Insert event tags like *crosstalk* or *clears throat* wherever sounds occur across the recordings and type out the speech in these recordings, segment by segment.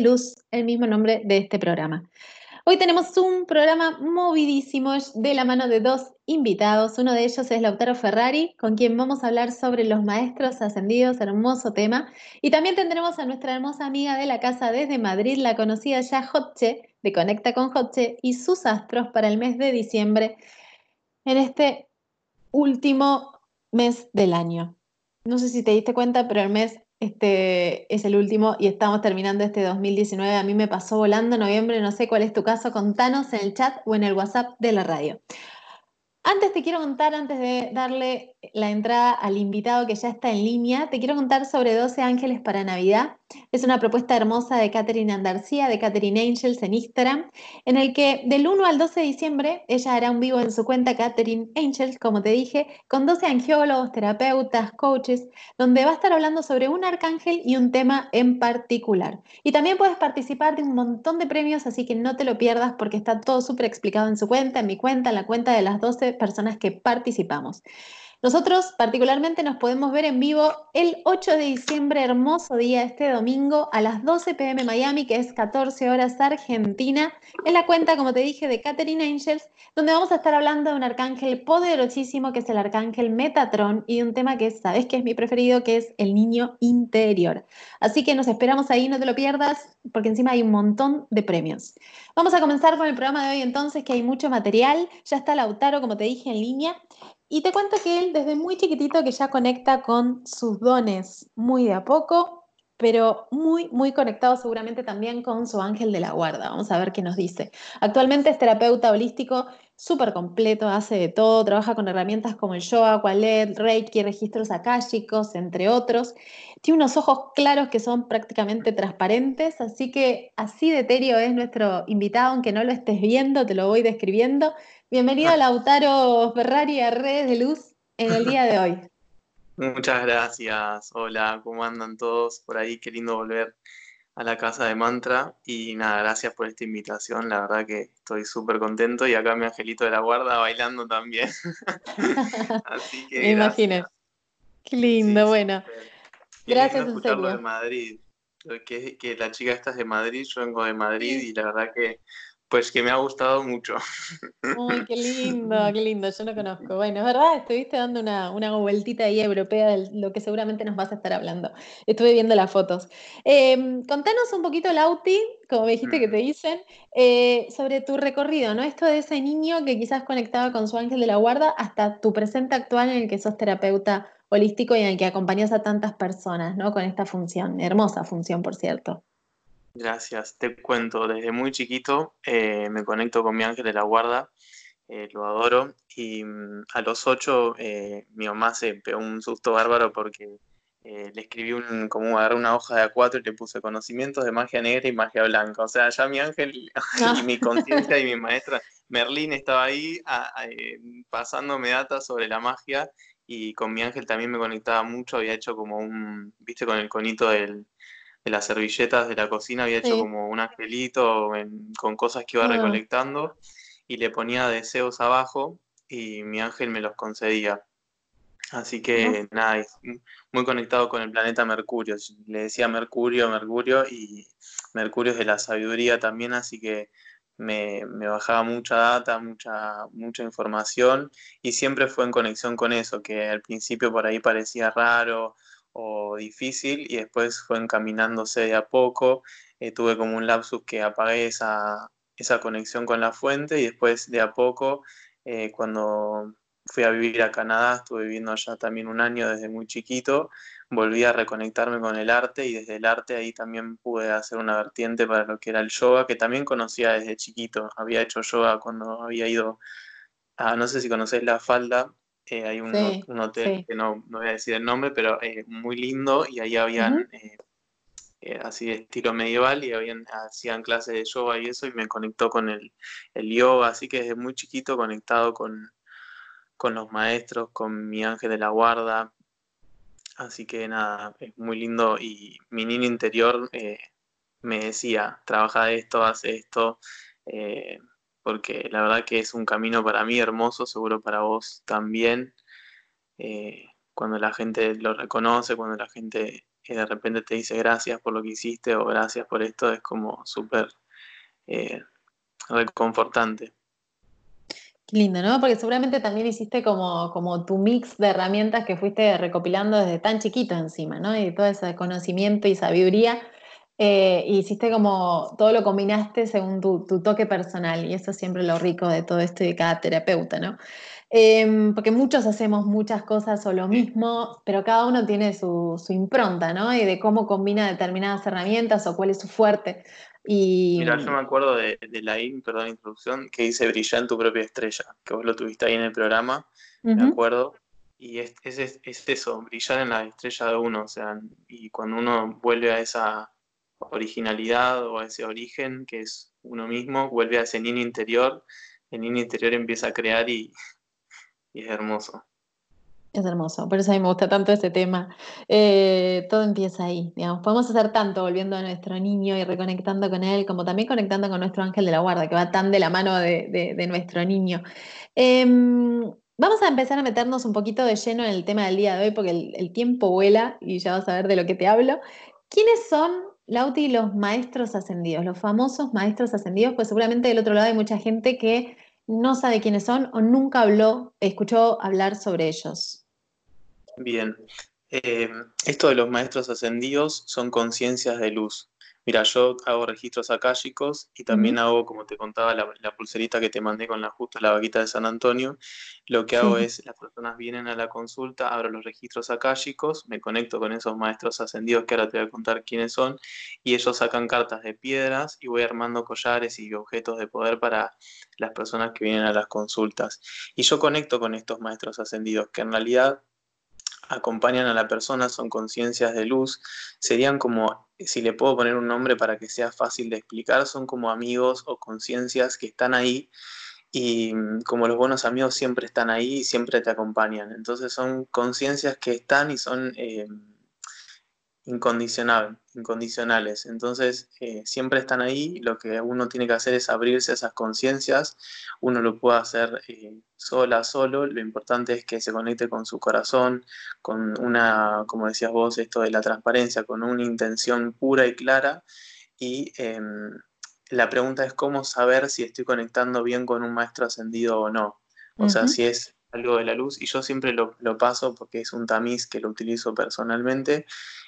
Luz, el mismo nombre de este programa. Hoy tenemos un programa movidísimo de la mano de dos invitados. Uno de ellos es Lautaro Ferrari, con quien vamos a hablar sobre los maestros ascendidos, hermoso tema. Y también tendremos a nuestra hermosa amiga de la casa desde Madrid, la conocida ya Hotche, de Conecta con Hotche, y sus astros para el mes de diciembre, en este último mes del año. No sé si te diste cuenta, pero el mes este es el último y estamos terminando este 2019. A mí me pasó volando noviembre, no sé cuál es tu caso, contanos en el chat o en el WhatsApp de la radio. Antes te quiero contar, antes de darle la entrada al invitado que ya está en línea, te quiero contar sobre 12 ángeles para Navidad. Es una propuesta hermosa de Catherine Andarcía, de Catherine Angels en Instagram, en el que del 1 al 12 de diciembre ella hará un vivo en su cuenta Catherine Angels, como te dije, con 12 angiólogos, terapeutas, coaches, donde va a estar hablando sobre un arcángel y un tema en particular. Y también puedes participar de un montón de premios, así que no te lo pierdas porque está todo súper explicado en su cuenta, en mi cuenta, en la cuenta de las 12 personas que participamos. Nosotros particularmente nos podemos ver en vivo el 8 de diciembre, hermoso día, este domingo a las 12 pm Miami, que es 14 horas Argentina, en la cuenta, como te dije, de Catherine Angels, donde vamos a estar hablando de un arcángel poderosísimo que es el arcángel Metatron y de un tema que sabes que es mi preferido, que es el niño interior. Así que nos esperamos ahí, no te lo pierdas, porque encima hay un montón de premios. Vamos a comenzar con el programa de hoy entonces, que hay mucho material. Ya está Lautaro, como te dije, en línea. Y te cuento que él desde muy chiquitito que ya conecta con sus dones muy de a poco, pero muy, muy conectado seguramente también con su ángel de la guarda. Vamos a ver qué nos dice. Actualmente es terapeuta holístico súper completo, hace de todo, trabaja con herramientas como el yoga, Qualet, Reiki, registros akáshicos, entre otros. Tiene unos ojos claros que son prácticamente transparentes, así que así de etérea es nuestro invitado, aunque no lo estés viendo, te lo voy describiendo. Bienvenido a Lautaro Ferrari a Redes de Luz en el día de hoy. *laughs* Muchas gracias. Hola, ¿cómo andan todos por ahí? Qué lindo volver a la casa de Mantra. Y nada, gracias por esta invitación. La verdad que estoy súper contento. Y acá mi angelito de la guarda bailando también. *laughs* Así que. Me imagino. Qué lindo, bueno. Gracias, en serio. de Madrid. Que, que la chica esta es de Madrid, yo vengo de Madrid y la verdad que pues que me ha gustado mucho. *laughs* Uy, qué lindo, qué lindo, yo no conozco. Bueno, es verdad, estuviste dando una, una vueltita ahí europea de lo que seguramente nos vas a estar hablando. Estuve viendo las fotos. Em, contanos un poquito, Lauti, como me dijiste que te dicen, eh, sobre tu recorrido, ¿no? Esto de ese niño que quizás conectaba con su ángel de la guarda hasta tu presente actual en el que sos terapeuta holístico y en el que acompañas a tantas personas, ¿no? Con esta función, hermosa función, por cierto. Gracias, te cuento, desde muy chiquito eh, me conecto con mi ángel de la guarda, eh, lo adoro, y mm, a los ocho eh, mi mamá se pegó un susto bárbaro porque le escribí un, como agarré una hoja de A4 y le puse conocimientos de magia negra y magia blanca, o sea, ya mi ángel *laughs* y mi conciencia y mi maestra Merlín estaba ahí pasándome data sobre la magia y con mi ángel también me conectaba mucho, había hecho como un, viste, con el conito del de las servilletas de la cocina había hecho como un angelito con cosas que iba ah. recolectando y le ponía deseos abajo y mi ángel me los concedía. Así que nada, muy conectado con el planeta Mercurio. Le decía Mercurio, Mercurio y Mercurio es de la sabiduría también, así que me, me, bajaba mucha data, mucha, mucha información y siempre fue en conexión con eso, que al principio por ahí parecía raro o difícil y después fue encaminándose de a poco. Eh, tuve como un lapsus que apagué esa, esa, conexión con la fuente y después de a poco, eh, cuando fui a vivir a Canadá, estuve viviendo allá también un año desde muy chiquito, volví a reconectarme con el arte y desde el arte ahí también pude hacer una vertiente para lo que era el yoga, que también conocía desde chiquito. Había hecho yoga cuando había ido a, no sé si conocés la falda, hay un, hotel que no, no, voy a decir el nombre, pero es muy lindo y ahí habían, eh, eh, así de estilo medieval, y habían, hacían clases de yoga y eso, y me conectó con el, el yoga, así que desde muy chiquito conectado con, con los maestros, con mi ángel de la guarda, así que nada, es muy lindo y mi niño interior eh, me decía, trabaja esto, hace esto, porque la verdad que es un camino para mí hermoso, seguro para vos también. Eh, cuando la gente lo reconoce, cuando la gente y de repente te dice gracias por lo que hiciste o gracias por esto, es como súper eh, reconfortante. Qué lindo, ¿no? Porque seguramente también hiciste como, como tu mix de herramientas que fuiste recopilando desde tan chiquito encima, ¿no? Y todo ese conocimiento y sabiduría. Eh, hiciste como todo lo combinaste según tu, toque personal, y eso es siempre lo rico de todo esto y de cada terapeuta, ¿no? Em, porque muchos hacemos muchas cosas o lo mismo, pero cada uno tiene su, su impronta, ¿no? Y de cómo combina determinadas herramientas o cuál es su fuerte. Mira, yo me acuerdo de, la in, perdón, introducción, que dice brillar en tu propia estrella, que vos lo tuviste ahí en el programa, me acuerdo. Y es, es, es, eso, brillar en la estrella de uno, o sea, y cuando uno vuelve a esa originalidad o a ese origen que es uno mismo, vuelve a ese niño interior, el niño interior empieza a crear y es hermoso. Es hermoso, por eso a mí me gusta tanto este tema. Eh, todo empieza ahí, digamos. Podemos hacer tanto volviendo a nuestro niño y reconectando con él, como también conectando con nuestro ángel de la guarda, que va tan de la mano de, nuestro niño. Em, vamos a empezar a meternos un poquito de lleno en el tema del día de hoy, porque el tiempo vuela y ya vas a ver de lo que te hablo. ¿Quiénes son, Lauti, los maestros ascendidos, los famosos maestros ascendidos? Pues seguramente del otro lado hay mucha gente que no sabe quiénes son o nunca habló, escuchó hablar sobre ellos. Bien. Eh, esto de los maestros ascendidos son conciencias de luz. Mira, yo hago registros akáshicos y también hago, como te contaba, la, pulserita que te mandé con la justa la vaquita de San Antonio. Lo que hago es, las personas vienen a la consulta, abro los registros akáshicos, me conecto con esos maestros ascendidos que ahora te voy a contar quiénes son, y ellos sacan cartas de piedras y voy armando collares y objetos de poder para las personas que vienen a las consultas. Y yo conecto con estos maestros ascendidos, que en realidad acompañan a la persona, son conciencias de luz, serían como, si le puedo poner un nombre para que sea fácil de explicar, son como amigos o conciencias que están ahí y mm, como los buenos amigos siempre están ahí y siempre te acompañan. Entonces son conciencias que están y son... Eh, incondicional, incondicionales. Entonces, eh, siempre están ahí. Lo que uno tiene que hacer es abrirse a esas conciencias. Uno lo puede hacer eh, sola, solo. Lo importante es que se conecte con su corazón, con una, como decías vos, esto de la transparencia, con una intención pura y clara. Y em, la pregunta es cómo saber si estoy conectando bien con un maestro ascendido o no. O sea, si es algo de la luz, y yo siempre lo, lo, paso porque es un tamiz que lo utilizo personalmente,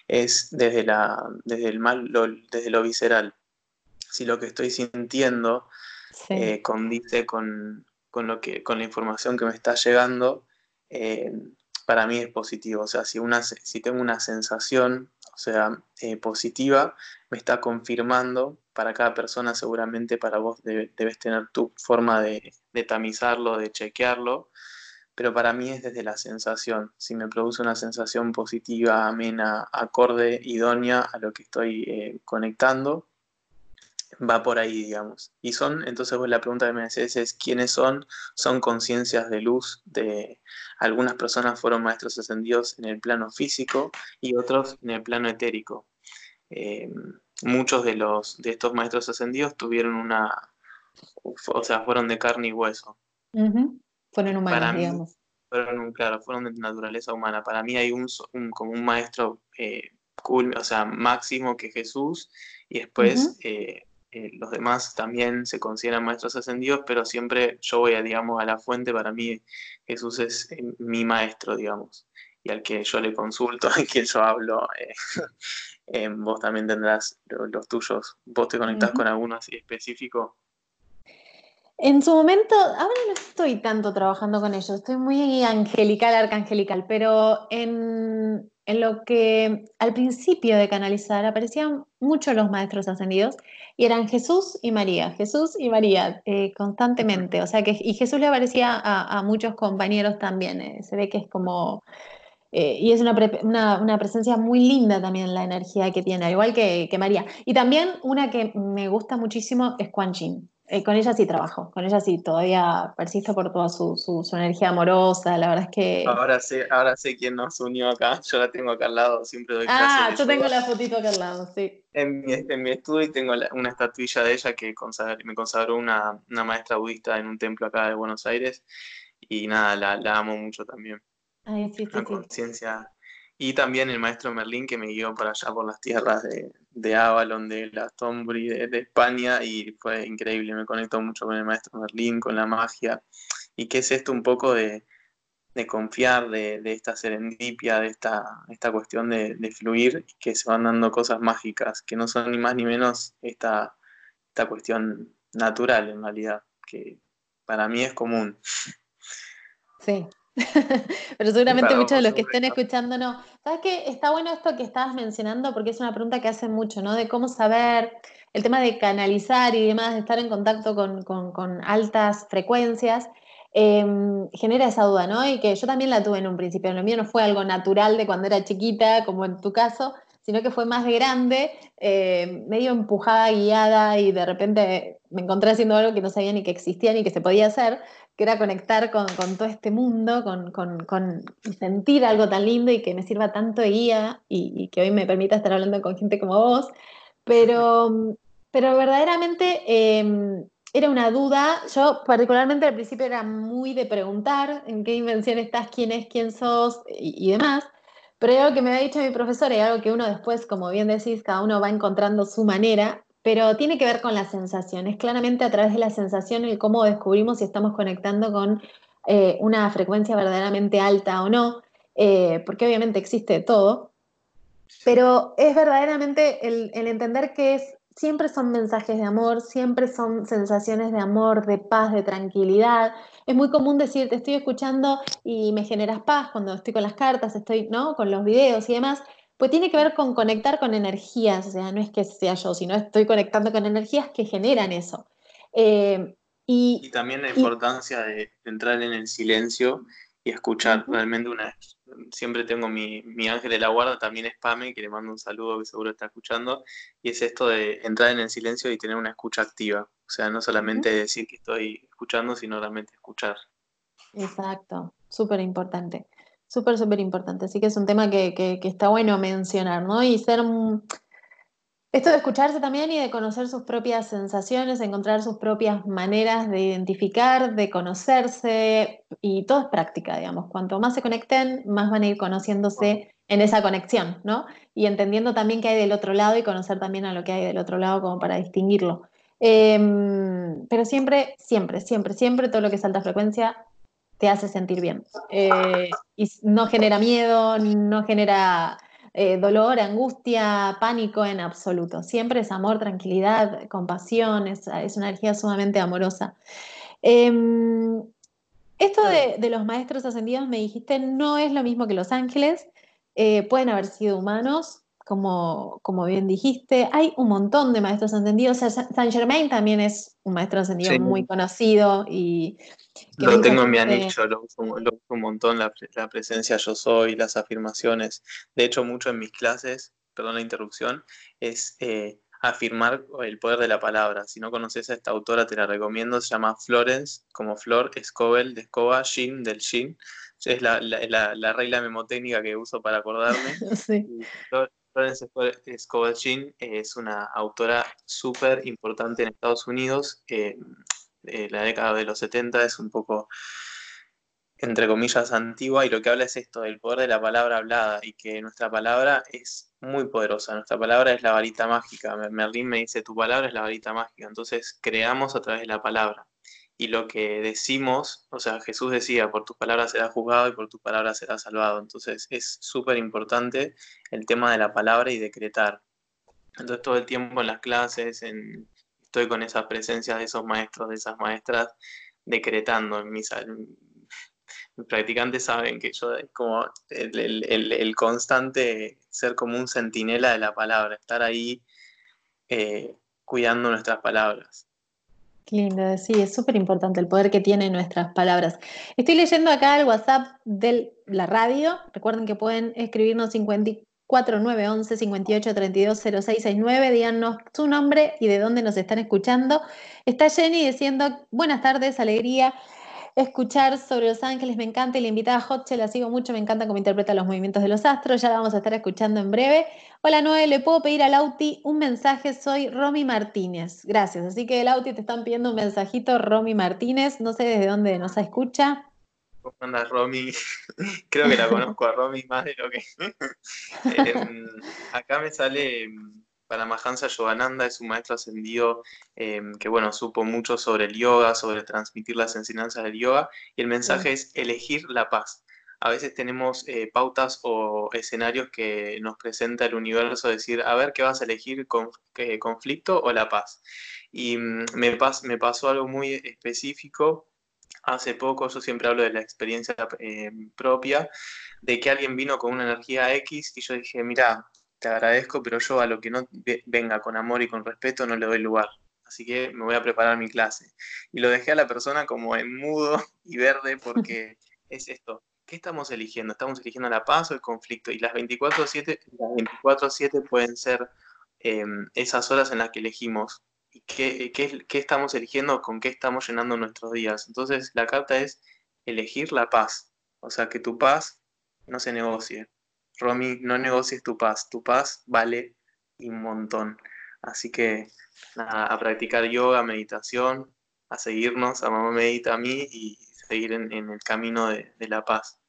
es desde, la, desde el mal, lo, desde lo visceral. Si lo que estoy sintiendo eh, condice con, lo que, con la información que me está llegando, eh, para mí es positivo. O sea, si, una, si tengo una sensación, o sea, eh, positiva, me está confirmando, para cada persona seguramente para vos debes tener tu forma de, de tamizarlo, de chequearlo, pero para mí es desde la sensación. Si me produce una sensación positiva, amena, acorde, idónea a lo que estoy eh, conectando, va por ahí, digamos. Y son, entonces vos la pregunta que me haces es, ¿quiénes son? Son conciencias de luz de algunas personas fueron maestros ascendidos en el plano físico y otros en el plano etérico. Eh, muchos de los de estos maestros ascendidos tuvieron una, o sea, fueron de carne y hueso. Fueron humanos, digamos. Fueron, claro, fueron de naturaleza humana. Para mí hay un, como un maestro eh, cool, o sea, máximo que Jesús, y después eh, eh, los demás también se consideran maestros ascendidos, pero siempre yo voy, a, digamos, a la fuente. Para mí Jesús es mi maestro, digamos, y al que yo le consulto, *laughs* al que yo hablo. *laughs* vos también tendrás los, tuyos. ¿Vos te conectás con alguno así específico? En su momento, ahora no estoy tanto trabajando con ellos, estoy muy angelical, arcangelical, pero en, lo que al principio de canalizar aparecían muchos los maestros ascendidos y eran Jesús y María, Jesús y María eh, constantemente, o sea que y Jesús le aparecía a, muchos compañeros también, eh, se ve que es como, eh, y es una, una, presencia muy linda también la energía que tiene, igual que, que María. Y también una que me gusta muchísimo es Quan Yin. Eh, con ella sí trabajo, con ella sí, todavía persisto por toda su, su, energía amorosa, la verdad es que... Ahora sé, ahora sé quién nos unió acá, *laughs* yo la tengo acá al lado, siempre doy Ah, yo tengo la fotito acá al lado, sí. En mi, en mi estudio tengo una estatuilla de ella que me consagró una, una, maestra budista en un templo acá de Buenos Aires y nada, la, la amo mucho también. Ay, sí, sí, una conciencia Y también el maestro Merlín que me guió para allá por las tierras de, de Avalon, de la Tombri, de, España, y fue increíble. Me conectó mucho con el maestro Merlín, con la magia. ¿Y qué es esto un poco de, confiar, de, esta serendipia, de esta, esta cuestión de, fluir, que se van dando cosas mágicas, que no son ni más ni menos esta, esta cuestión natural en realidad, que para mí es común. Sí, *laughs* Pero seguramente muchos de los que estén escuchando no. ¿Sabes qué? Está bueno esto que estabas mencionando porque es una pregunta que hacen mucho, ¿no? De cómo saber el tema de canalizar y demás, de estar en contacto con, altas frecuencias. Em, genera esa duda, ¿no? Y que yo también la tuve en un principio. Lo mío no fue algo natural de cuando era chiquita, como en tu caso, sino que fue más grande, eh, medio empujada, guiada y de repente me encontré haciendo algo que no sabía ni que existía ni que se podía hacer que era conectar con, todo este mundo, con, sentir algo tan lindo y que me sirva tanto de guía y, que hoy me permita estar hablando con gente como vos. Pero, pero verdaderamente em, era una duda. Yo particularmente al principio era muy de preguntar en qué dimensión estás, quién es, quién sos y, y demás. Pero hay algo que me había dicho mi profesor y algo que uno después, como bien decís, cada uno va encontrando su manera pero tiene que ver con la sensación. Es claramente a través de la sensación el cómo descubrimos si estamos conectando con eh, una frecuencia verdaderamente alta o no, eh, porque obviamente existe todo, pero es verdaderamente el, entender que es, siempre son mensajes de amor, siempre son sensaciones de amor, de paz, de tranquilidad. Es muy común decir, te estoy escuchando y me generas paz cuando estoy con las cartas, estoy, ¿no? Con los videos y demás, pues tiene que ver con conectar con energías, o sea, no es que sea yo, sino estoy conectando con energías que generan eso. Eh, y, también la importancia de entrar en el silencio y escuchar realmente una siempre tengo mi, ángel de la guarda, también es Pame, que le mando un saludo que seguro está escuchando, y es esto de entrar en el silencio y tener una escucha activa. O sea, no solamente decir que estoy escuchando, sino realmente escuchar. Exacto, súper importante. Súper, súper importante. Así que es un tema que, está bueno mencionar, ¿no? Y ser. Esto de escucharse también y de conocer sus propias sensaciones, encontrar sus propias maneras de identificar, de conocerse, y todo es práctica, digamos. Cuanto más se conecten, más van a ir conociéndose en esa conexión, ¿no? Y entendiendo también qué hay del otro lado y conocer también a lo que hay del otro lado como para distinguirlo. Em, pero siempre, siempre, siempre, siempre todo lo que es alta frecuencia te hace sentir bien. Eh, y no genera miedo, no genera eh, dolor, angustia, pánico en absoluto. Siempre es amor, tranquilidad, compasión, es, una energía sumamente amorosa. Em, esto de, los maestros ascendidos, me dijiste, no es lo mismo que los ángeles. Eh, pueden haber sido humanos, como, como bien dijiste. Hay un montón de maestros ascendidos. Saint Germain también es un maestro ascendido muy conocido y lo tengo en mi anillo, lo uso, un montón, la, presencia yo soy, las afirmaciones. De hecho, mucho en mis clases, perdón la interrupción, es eh, afirmar el poder de la palabra. Si no conoces a esta autora, te la recomiendo. Se llama Florence, como Flor, Escobel, de escoba, Shin, del Shin. Es la, regla memotécnica que uso para acordarme. *laughs* Florence Escobel Shin es una autora súper importante en Estados Unidos. Eh, la década de los 70 es un poco, entre comillas, antigua y lo que habla es esto, del poder de la palabra hablada y que nuestra palabra es muy poderosa, nuestra palabra es la varita mágica. Merlín me dice, tu palabra es la varita mágica, entonces creamos a través de la palabra. Y lo que decimos, o sea, Jesús decía, por tus palabras serás juzgado y por tus palabras serás salvado. Entonces es súper importante el tema de la palabra y decretar. Entonces todo el tiempo en las clases, en, estoy con esa presencia de esos maestros, de esas maestras, decretando en mis, mis practicantes saben que yo es como el, constante ser como un centinela de la palabra, estar ahí eh, cuidando nuestras palabras. Lindo, sí, es súper importante el poder que tienen nuestras palabras. Estoy leyendo acá el WhatsApp de la radio. Recuerden que pueden escribirnos 54 4911 58 32 0669. Díganos su nombre y de dónde nos están escuchando. Está Jenny diciendo, buenas tardes, alegría escuchar sobre los ángeles, me encanta. Y la invitada Hotche la sigo mucho, me encanta cómo interpreta los movimientos de los astros. Ya la vamos a estar escuchando en breve. Hola Noé, ¿le puedo pedir a Lauti un mensaje? Soy Romy Martínez. Gracias. Así que Lauti te están pidiendo un mensajito, Romy Martínez. No sé desde dónde nos escucha. ¿Cómo andas, Romy? *laughs* Creo que la conozco a Romy más de lo que... *laughs* Em, acá me sale para Mahansa Yogananda, es un maestro ascendido em, que, bueno, supo mucho sobre el yoga, sobre transmitir las enseñanzas del yoga, y el mensaje es elegir la paz. A veces tenemos eh, pautas o escenarios que nos presenta el universo, decir, a ver, ¿qué vas a elegir, conflicto o la paz? Y mm, me, me pasó algo muy específico hace poco, yo siempre hablo de la experiencia eh, propia, de que alguien vino con una energía X y yo dije, mira, te agradezco, pero yo a lo que no venga con amor y con respeto no le doy lugar. Así que me voy a preparar mi clase. Y lo dejé a la persona como en mudo *laughs* y verde porque *laughs* es esto. ¿Qué estamos eligiendo? ¿Estamos eligiendo la paz o el conflicto? Y las 24-7 24 pueden ser em, esas horas en las que elegimos qué, qué, estamos eligiendo, con qué estamos llenando nuestros días. Entonces la carta es elegir la paz, o sea, que tu paz no se negocie. Romy, no negocies tu paz, tu paz vale un montón. Así que a practicar yoga, meditación, a seguirnos, a Mamá Medita a mí y seguir en, el camino de la paz.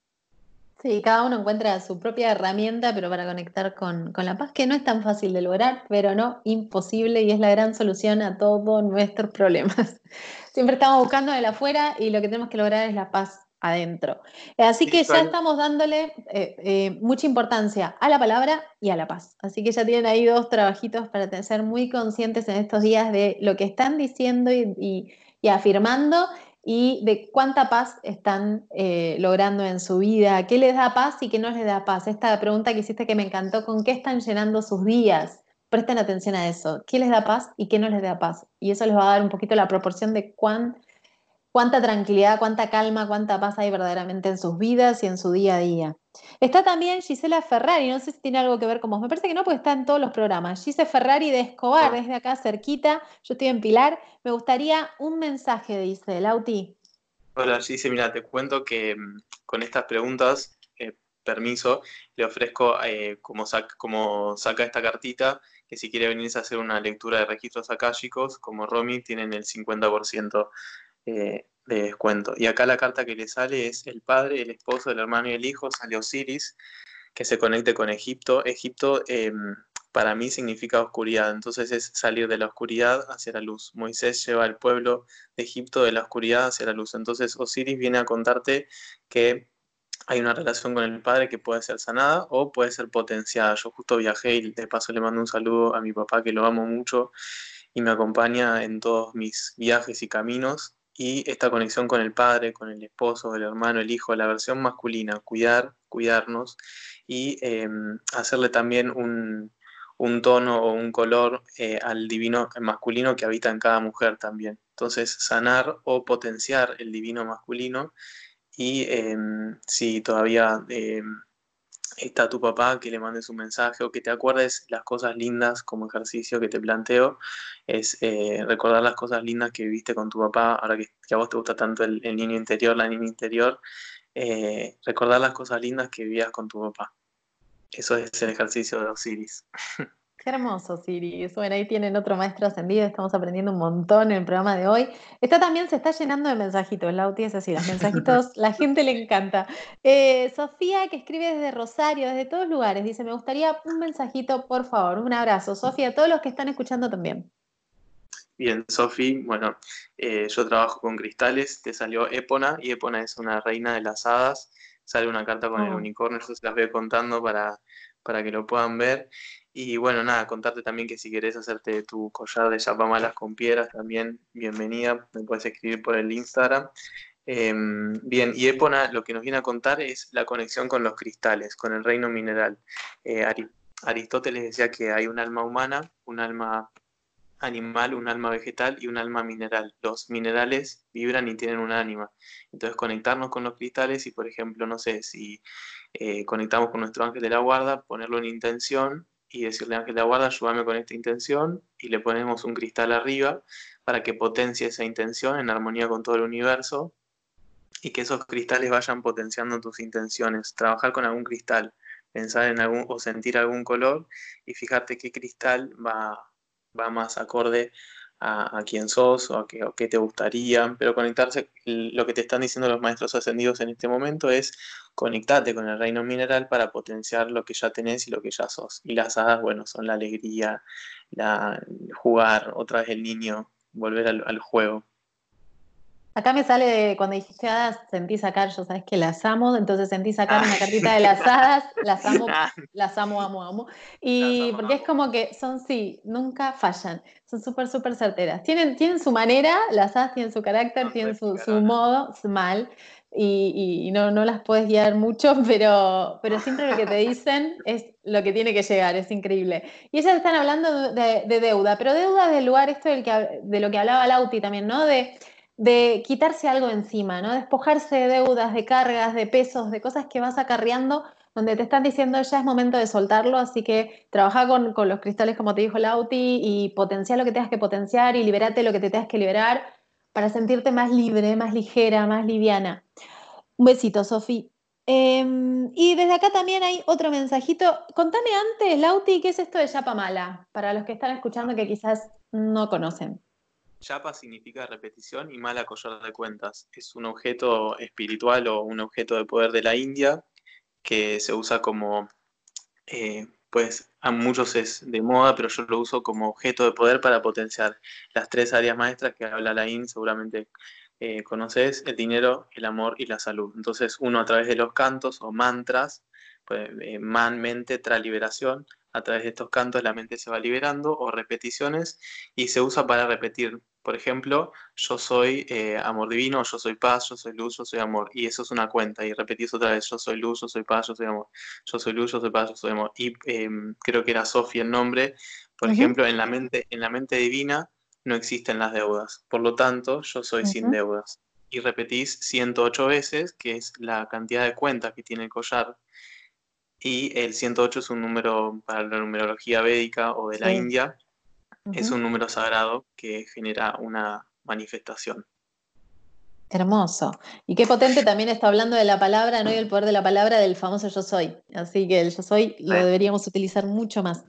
Sí, cada uno encuentra su propia herramienta, pero para conectar con, la paz, que no es tan fácil de lograr, pero no imposible y es la gran solución a todos nuestros problemas. *laughs* Siempre estamos buscando de afuera y lo que tenemos que lograr es la paz adentro. Así que ya estamos dándole eh, eh, mucha importancia a la palabra y a la paz. Así que ya tienen ahí dos trabajitos para ser muy conscientes en estos días de lo que están diciendo y, y afirmando y de cuánta paz están eh, logrando en su vida, qué les da paz y qué no les da paz. Esta pregunta que hiciste que me encantó, ¿con qué están llenando sus días? Presten atención a eso, qué les da paz y qué no les da paz. Y eso les va a dar un poquito la proporción de cuán cuánta tranquilidad, cuánta calma, cuánta paz hay verdaderamente en sus vidas y en su día a día. Está también Gisela Ferrari, no sé si tiene algo que ver con vos, me parece que no, porque está en todos los programas. Gisela Ferrari de Escobar, ah. desde acá cerquita, yo estoy en Pilar. Me gustaría un mensaje, dice Lauti. Hola Gisela, mira, te cuento que mm, con estas preguntas, eh, permiso, le ofrezco eh, como, como saca esta cartita, que si quiere venirse a hacer una lectura de registros akáshicos, como Romy, tienen el 50% eh, de descuento. Y acá la carta que le sale es el padre, el esposo, el hermano y el hijo, sale Osiris, que se conecte con Egipto. Egipto em, para mí significa oscuridad, entonces es salir de la oscuridad hacia la luz. Moisés lleva al pueblo de Egipto de la oscuridad hacia la luz. Entonces Osiris viene a contarte que hay una relación con el padre que puede ser sanada o puede ser potenciada. Yo justo viajé y de paso le mando un saludo a mi papá que lo amo mucho y me acompaña en todos mis viajes y caminos y esta conexión con el padre, con el esposo, el hermano, el hijo, la versión masculina, cuidar, cuidarnos y em, hacerle también un, tono o un color eh, al divino masculino que habita en cada mujer también. Entonces, sanar o potenciar el divino masculino y em, si todavía em, está tu papá, que le mandes un mensaje o que te acuerdes las cosas lindas como ejercicio que te planteo, es eh, recordar las cosas lindas que viviste con tu papá, ahora que, a vos te gusta tanto el, niño interior, la niña interior, eh, recordar las cosas lindas que vivías con tu papá. Eso es el ejercicio de Osiris. *laughs* Qué hermoso, Siri. Bueno, ahí tienen otro maestro ascendido, estamos aprendiendo un montón en el programa de hoy. Está también, se está llenando de mensajitos, Lauti es así, los mensajitos, la *laughs* gente le encanta. Eh, Sofía, que escribe desde Rosario, desde todos lugares, dice, me gustaría un mensajito, por favor, un abrazo. Sofía, a todos los que están escuchando también. Bien, Sofi, bueno, eh, yo trabajo con cristales, te salió Épona, y Épona es una reina de las hadas, sale una carta con el oh. unicornio, yo se las voy contando para, para que lo puedan ver. Y bueno, nada, contarte también que si querés hacerte tu collar de yapamalas con piedras, también bienvenida, me puedes escribir por el Instagram. Em, bien, y Epona lo que nos viene a contar es la conexión con los cristales, con el reino mineral. Eh, Aristóteles decía que hay un alma humana, un alma animal, un alma vegetal y un alma mineral. Los minerales vibran y tienen un ánima. Entonces conectarnos con los cristales y, por ejemplo, no sé, si eh, conectamos con nuestro ángel de la guarda, ponerlo en intención y decirle Ángel de la guarda, ayúdame con esta intención y le ponemos un cristal arriba para que potencie esa intención en armonía con todo el universo y que esos cristales vayan potenciando tus intenciones. Trabajar con algún cristal, pensar en algún o sentir algún color y fijarte qué cristal va, va más acorde a, quién sos o a qué, te gustaría, pero conectarse, lo que te están diciendo los maestros ascendidos en este momento es conectarte con el reino mineral para potenciar lo que ya tenés y lo que ya sos. Y las hadas, bueno, son la alegría, la, jugar, otra vez el niño, volver al juego. Acá me sale, cuando dijiste hadas, sentí sacar, yo sabes que las amo, entonces sentí sacar una cartita de las hadas, las *laughs* amo, las amo, amo, amo. Y porque es como que son, sí, nunca fallan, son súper, súper certeras. Tienen, tienen su manera, las hadas tienen su carácter, tienen su, su modo, mal, y, y, no, no las puedes guiar mucho, *laughs* pero, pero siempre lo que te dicen es lo que tiene que llegar, es increíble. Y ellas están hablando de, de deuda, pero deuda del lugar, esto del que, de lo que hablaba Lauti también, ¿no? De de quitarse algo encima, ¿no? Despojarse de deudas, de cargas, de pesos, de cosas que vas acarreando, donde te están diciendo ya es momento de soltarlo, así que trabaja con, los cristales como te dijo Lauti y potencia lo que tengas que potenciar y liberate lo que te tengas que liberar para sentirte más libre, más ligera, más liviana. Un besito, Sofi. Em, y desde acá también hay otro mensajito. Contame antes, Lauti, ¿qué es esto de Yapamala? Para los que están escuchando que quizás no conocen. Chapa significa repetición y mala collar de cuentas. Es un objeto espiritual o un objeto de poder de la India que se usa como, eh, pues a muchos es de moda, pero yo lo uso como objeto de poder para potenciar las tres áreas maestras que habla la IN, seguramente eh, conoces, el dinero, el amor y la salud. Entonces uno a través de los cantos o mantras, pues, eh, man, mente, trae liberación, a través de estos cantos la mente se va liberando o repeticiones y se usa para repetir por ejemplo, yo soy eh, amor divino, yo soy paz, yo soy luz, yo soy amor. Y eso es una cuenta. Y repetís otra vez, yo soy luz, yo soy paz, yo soy amor. Yo soy luz, yo soy paz, yo soy amor. Y em, creo que era Sofía el nombre. Por ejemplo, en la, mente, en la mente divina no existen las deudas. Por lo tanto, yo soy sin deudas. Y repetís 108 veces, que es la cantidad de cuentas que tiene el collar. Y el 108 es un número para la numerología védica o de la India es un número sagrado que genera una manifestación. Hermoso. Y qué potente *laughs* también está hablando de la palabra, ¿no? Y el poder de la palabra del famoso yo soy. Así que el yo soy lo deberíamos utilizar mucho más.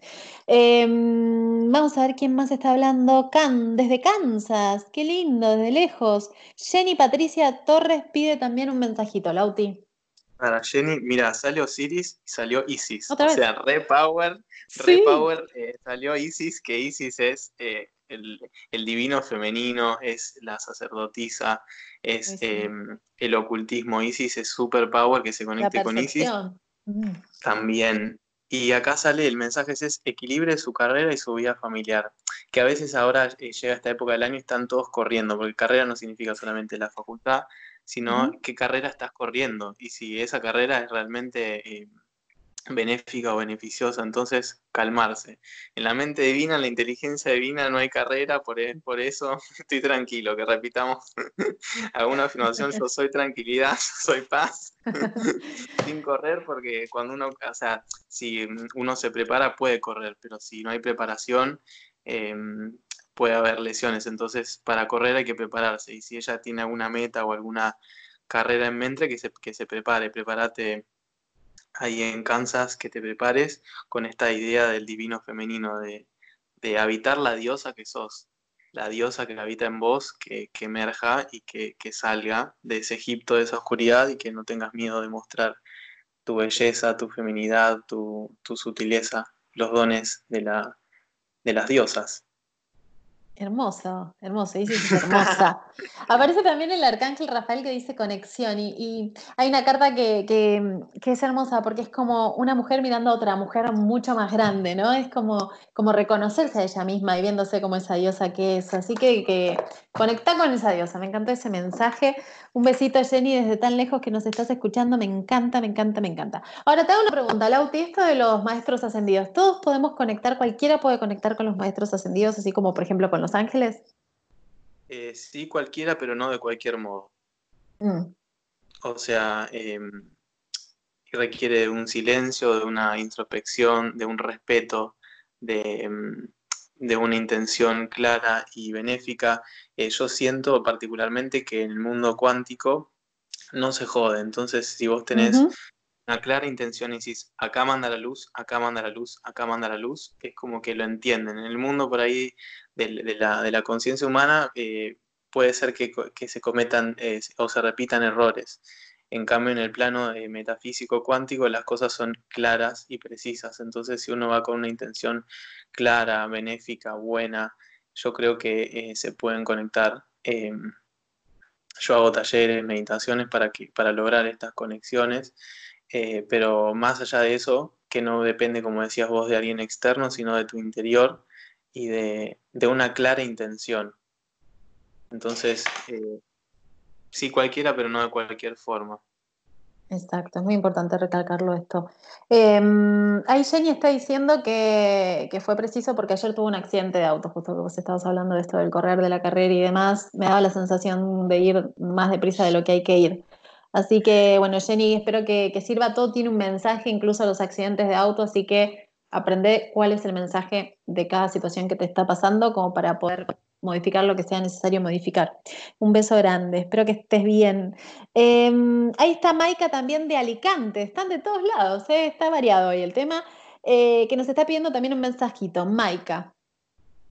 Em, vamos a ver quién más está hablando. Can, desde Kansas. Qué lindo, desde lejos. Jenny Patricia Torres pide también un mensajito, Lauti. Para Jenny, mira, salió Osiris y salió Isis. O sea, Repower Repower eh, salió Isis, que Isis es eh, el, divino femenino, es la sacerdotisa, es em, el ocultismo. Isis es super power que se conecte con Isis. Mm. También. Y acá sale el mensaje es equilibre su carrera y su vida familiar. Que a veces ahora eh, llega esta época del año y están todos corriendo, porque carrera no significa solamente la facultad, sino qué carrera estás corriendo. Y si esa carrera es realmente benéfica o beneficiosa, entonces calmarse. En la mente divina, en la inteligencia divina no hay carrera, por, e, por eso *laughs* estoy tranquilo, que repitamos *laughs* alguna afirmación, yo soy tranquilidad, *laughs* soy paz, sin correr, porque cuando uno, o sea, si uno se prepara puede correr, pero si no hay preparación, em, puede haber lesiones, entonces para correr hay que prepararse, y si ella tiene alguna meta o alguna carrera en mente, que se, que se prepare, prepárate ahí en Kansas que te prepares con esta idea del divino femenino, de, habitar la diosa que sos, la diosa que habita en vos, que, emerja y que, salga de ese Egipto, de esa oscuridad y que no tengas miedo de mostrar tu belleza, tu feminidad, tu, tu sutileza, los dones de, la, de las diosas. Hermoso, hermoso, dice *laughs* hermosa. Aparece también el arcángel Rafael que dice conexión y, hay una carta que, que, es hermosa porque es como una mujer mirando a otra mujer mucho más grande, ¿no? Es como, como reconocerse a ella misma y viéndose como esa diosa que es. Así que, que conecta con esa diosa, me encantó ese mensaje. Un besito Jenny desde tan lejos que nos estás escuchando, me encanta, me encanta, me encanta. Ahora te hago una pregunta, Lauti, esto de los maestros ascendidos, ¿todos podemos conectar, cualquiera puede conectar con los maestros ascendidos, así como por ejemplo con los ángeles? Eh, sí, cualquiera, pero no de cualquier modo. Mm. O sea, em, requiere de un silencio, de una introspección, de un respeto, de, em, de una intención clara y benéfica. Eh, yo siento particularmente que en el mundo cuántico no se jode. Entonces, si vos tenés una clara intención y decís, acá manda la luz, acá manda la luz, acá manda la luz, es como que lo entienden. En el mundo por ahí de, la, conciencia humana eh, puede ser que, se cometan eh, o se repitan errores. En cambio, en el plano metafísico cuántico las cosas son claras y precisas. Entonces, si uno va con una intención clara, benéfica, buena, yo creo que se pueden conectar em, yo hago talleres, meditaciones para, que, para lograr estas conexiones, eh, pero más allá de eso, que no depende, como decías vos, de alguien externo, sino de tu interior y de, una clara intención. Entonces, eh, sí cualquiera, pero no de cualquier forma. Exacto, es muy importante recalcarlo esto. Eh, ahí Jenny está diciendo que, fue preciso porque ayer tuvo un accidente de auto, justo que vos estabas hablando de esto del correr de la carrera y demás, me daba la sensación de ir más deprisa de lo que hay que ir. Así que, bueno, Jenny, espero que, sirva. Todo tiene un mensaje, incluso los accidentes de auto, así que aprende cuál es el mensaje de cada situación que te está pasando como para poder modificar lo que sea necesario modificar. Un beso grande, espero que estés bien. Em, ahí está Maika también de Alicante, están de todos lados, ¿eh? está variado hoy el tema, eh, que nos está pidiendo también un mensajito. Maika.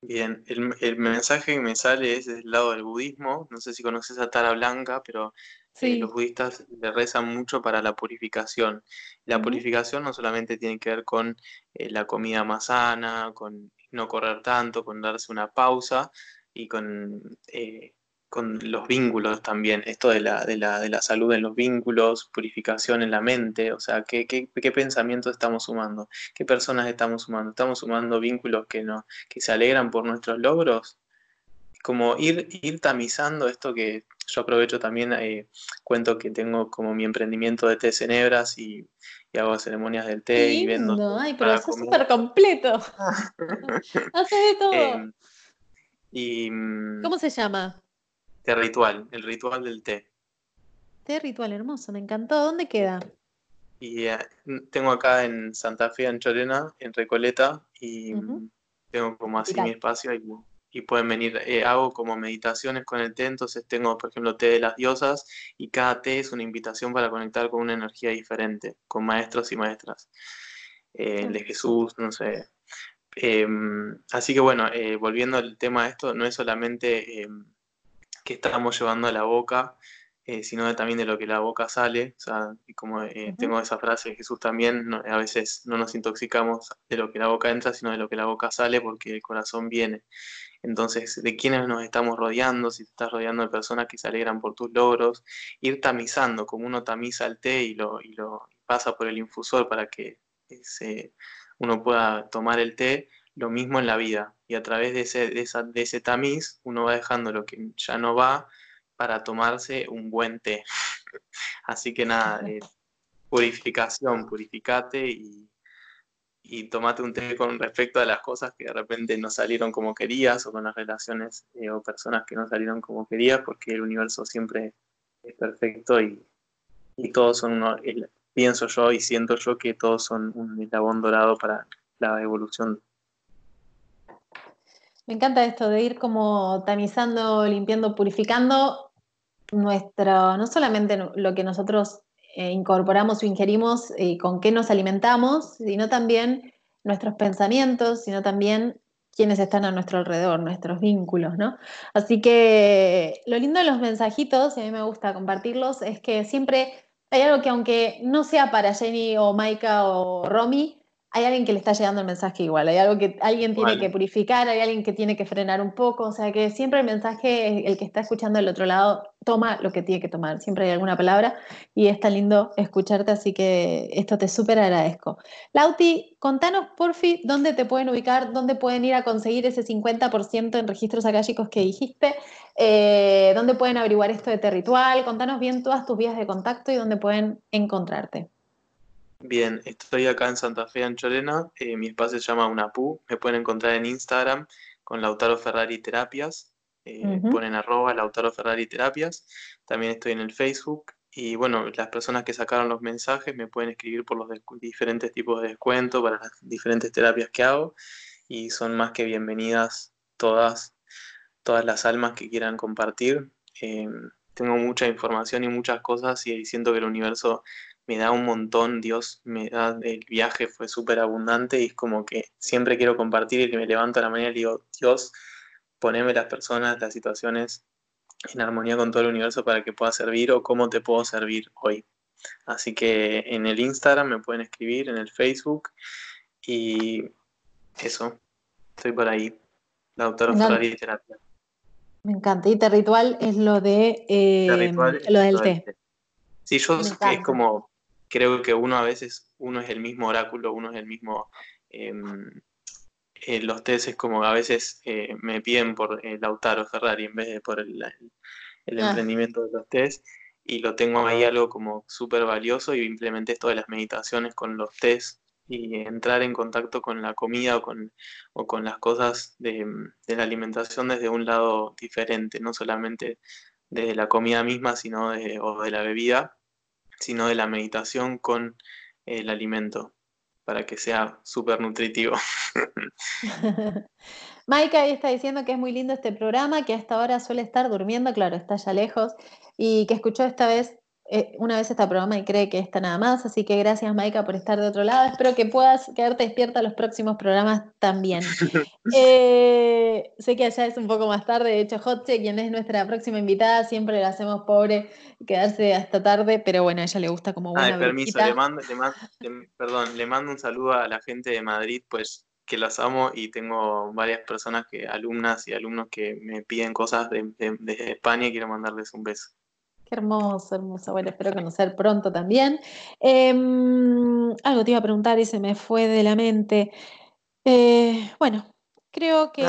Bien, el, mensaje que me sale es del lado del budismo, no sé si conoces a Tara Blanca, pero eh, los budistas le rezan mucho para la purificación. La purificación no solamente tiene que ver con la comida más sana, con no correr tanto, con darse una pausa, y con, eh, con los vínculos también, esto de la, de, la, de la, salud en los vínculos, purificación en la mente, o sea, ¿qué, qué, qué pensamientos estamos sumando? ¿Qué personas estamos sumando? ¿Estamos sumando vínculos que, no, que se alegran por nuestros logros? Como ir, ir tamizando esto que yo aprovecho también, eh, cuento que tengo como mi emprendimiento de té cenebras y, y hago ceremonias del té y vendo. Ay, pero eso es súper completo. *laughs* Hace de todo. Em, Mm, ¿Cómo se llama? Té ritual, el ritual del té. Té ritual, hermoso, me encantó. ¿Dónde queda? Y eh, tengo acá en Santa Fe, en Chorena, en Recoleta, y mm, tengo como así mi espacio y, pueden venir. Eh, hago como meditaciones con el té, entonces tengo, por ejemplo, té de las diosas, y cada té es una invitación para conectar con una energía diferente, con maestros y maestras. Eh, de Jesús, no sé, Em, así que bueno, eh, volviendo al tema de esto, no es solamente em, que estamos llevando a la boca, eh, sino también de lo que la boca sale. O sea, como eh, tengo esa frase de Jesús también, a veces no nos intoxicamos de lo que la boca entra, sino de lo que la boca sale, porque el corazón viene. Entonces, de quiénes nos estamos rodeando, si te estás rodeando de personas que se alegran por tus logros, ir tamizando, como uno tamiza el té y lo, y lo pasa por el infusor para que se uno pueda tomar el té, lo mismo en la vida. Y a través de ese, de, ese tamiz uno va dejando lo que ya no va para tomarse un buen té. *laughs* Así que nada, eh, purificación, purificate y, y tomate un té con respecto a las cosas que de repente no salieron como querías o con las relaciones eh, o personas que no salieron como querías, porque el universo siempre es perfecto y, y todos son uno, pienso yo y siento yo que todos son un eslabón dorado para la evolución. Me encanta esto de ir como tamizando, limpiando, purificando nuestro, no solamente lo que nosotros eh, incorporamos o ingerimos y con qué nos alimentamos, sino también nuestros pensamientos, sino también quienes están a nuestro alrededor, nuestros vínculos, ¿no? Así que lo lindo de los mensajitos, y a mí me gusta compartirlos, es que siempre hay algo que aunque no sea para Jenny o Maika o Romy, hay alguien que le está llegando el mensaje igual, hay algo que alguien tiene que purificar, hay alguien que tiene que frenar un poco, o sea que siempre el mensaje, el que está escuchando del otro lado, toma lo que tiene que tomar, siempre hay alguna palabra y es tan lindo escucharte, así que esto te súper agradezco. Lauti, contanos porfi dónde te pueden ubicar, dónde pueden ir a conseguir ese 50% en registros akáshicos que dijiste, eh, dónde pueden averiguar esto de Territual, contanos bien todas tus vías de contacto y dónde pueden encontrarte. Bien, estoy acá en Santa Fe, en Chorena. Eh, mi espacio se llama UNAPU. Me pueden encontrar en Instagram con Lautaro Ferrari Terapias. Eh, ponen arroba Lautaro Ferrari Terapias. También estoy en el Facebook. Y bueno, las personas que sacaron los mensajes me pueden escribir por los diferentes tipos de descuento para las diferentes terapias que hago. Y son más que bienvenidas todas, todas las almas que quieran compartir. Eh, tengo mucha información y muchas cosas y siento que el universo me da un montón, Dios me da, el viaje fue súper abundante y es como que siempre quiero compartir y que me levanto a la mañana y digo, Dios, poneme las personas, las situaciones en armonía con todo el universo para que pueda servir o cómo te puedo servir hoy. Así que en el Instagram me pueden escribir, en el Facebook y eso, estoy por ahí. La doctora Ferrari Terapia. Me encanta. Y ritual es lo de eh, lo del té. Sí, yo es como creo que uno a veces, uno es el mismo oráculo, uno es el mismo... Em, eh, los test es como a veces eh, me piden por el Lautaro Ferrari en vez de por el, el, ah. emprendimiento de los test y lo tengo ahí algo como súper valioso y implementé esto de las meditaciones con los test y entrar en contacto con la comida o con, o con las cosas de, de, la alimentación desde un lado diferente, no solamente desde la comida misma sino de, o de la bebida, sino de la meditación con el alimento para que sea súper nutritivo. *laughs* *laughs* Maika ahí está diciendo que es muy lindo este programa, que hasta ahora suele estar durmiendo, claro, está ya lejos, y que escuchó esta vez eh, una vez este programa y cree que está nada más. Así que gracias, Maika, por estar de otro lado. Espero que puedas quedarte despierta a los próximos programas también. *laughs* Eh, sé que allá es un poco más tarde. De hecho, Jotche, quien es nuestra próxima invitada, siempre le hacemos pobre quedarse hasta tarde, pero bueno, a ella le gusta como buena. Ay, permiso, le mando, perdón, le mando un saludo a la gente de Madrid, pues que las amo y tengo varias personas que, alumnas y alumnos que me piden cosas desde de España y quiero mandarles un beso hermoso, hermoso. Bueno, espero conocer pronto también. Em, algo te iba a preguntar y se me fue de la mente. Eh, bueno, creo que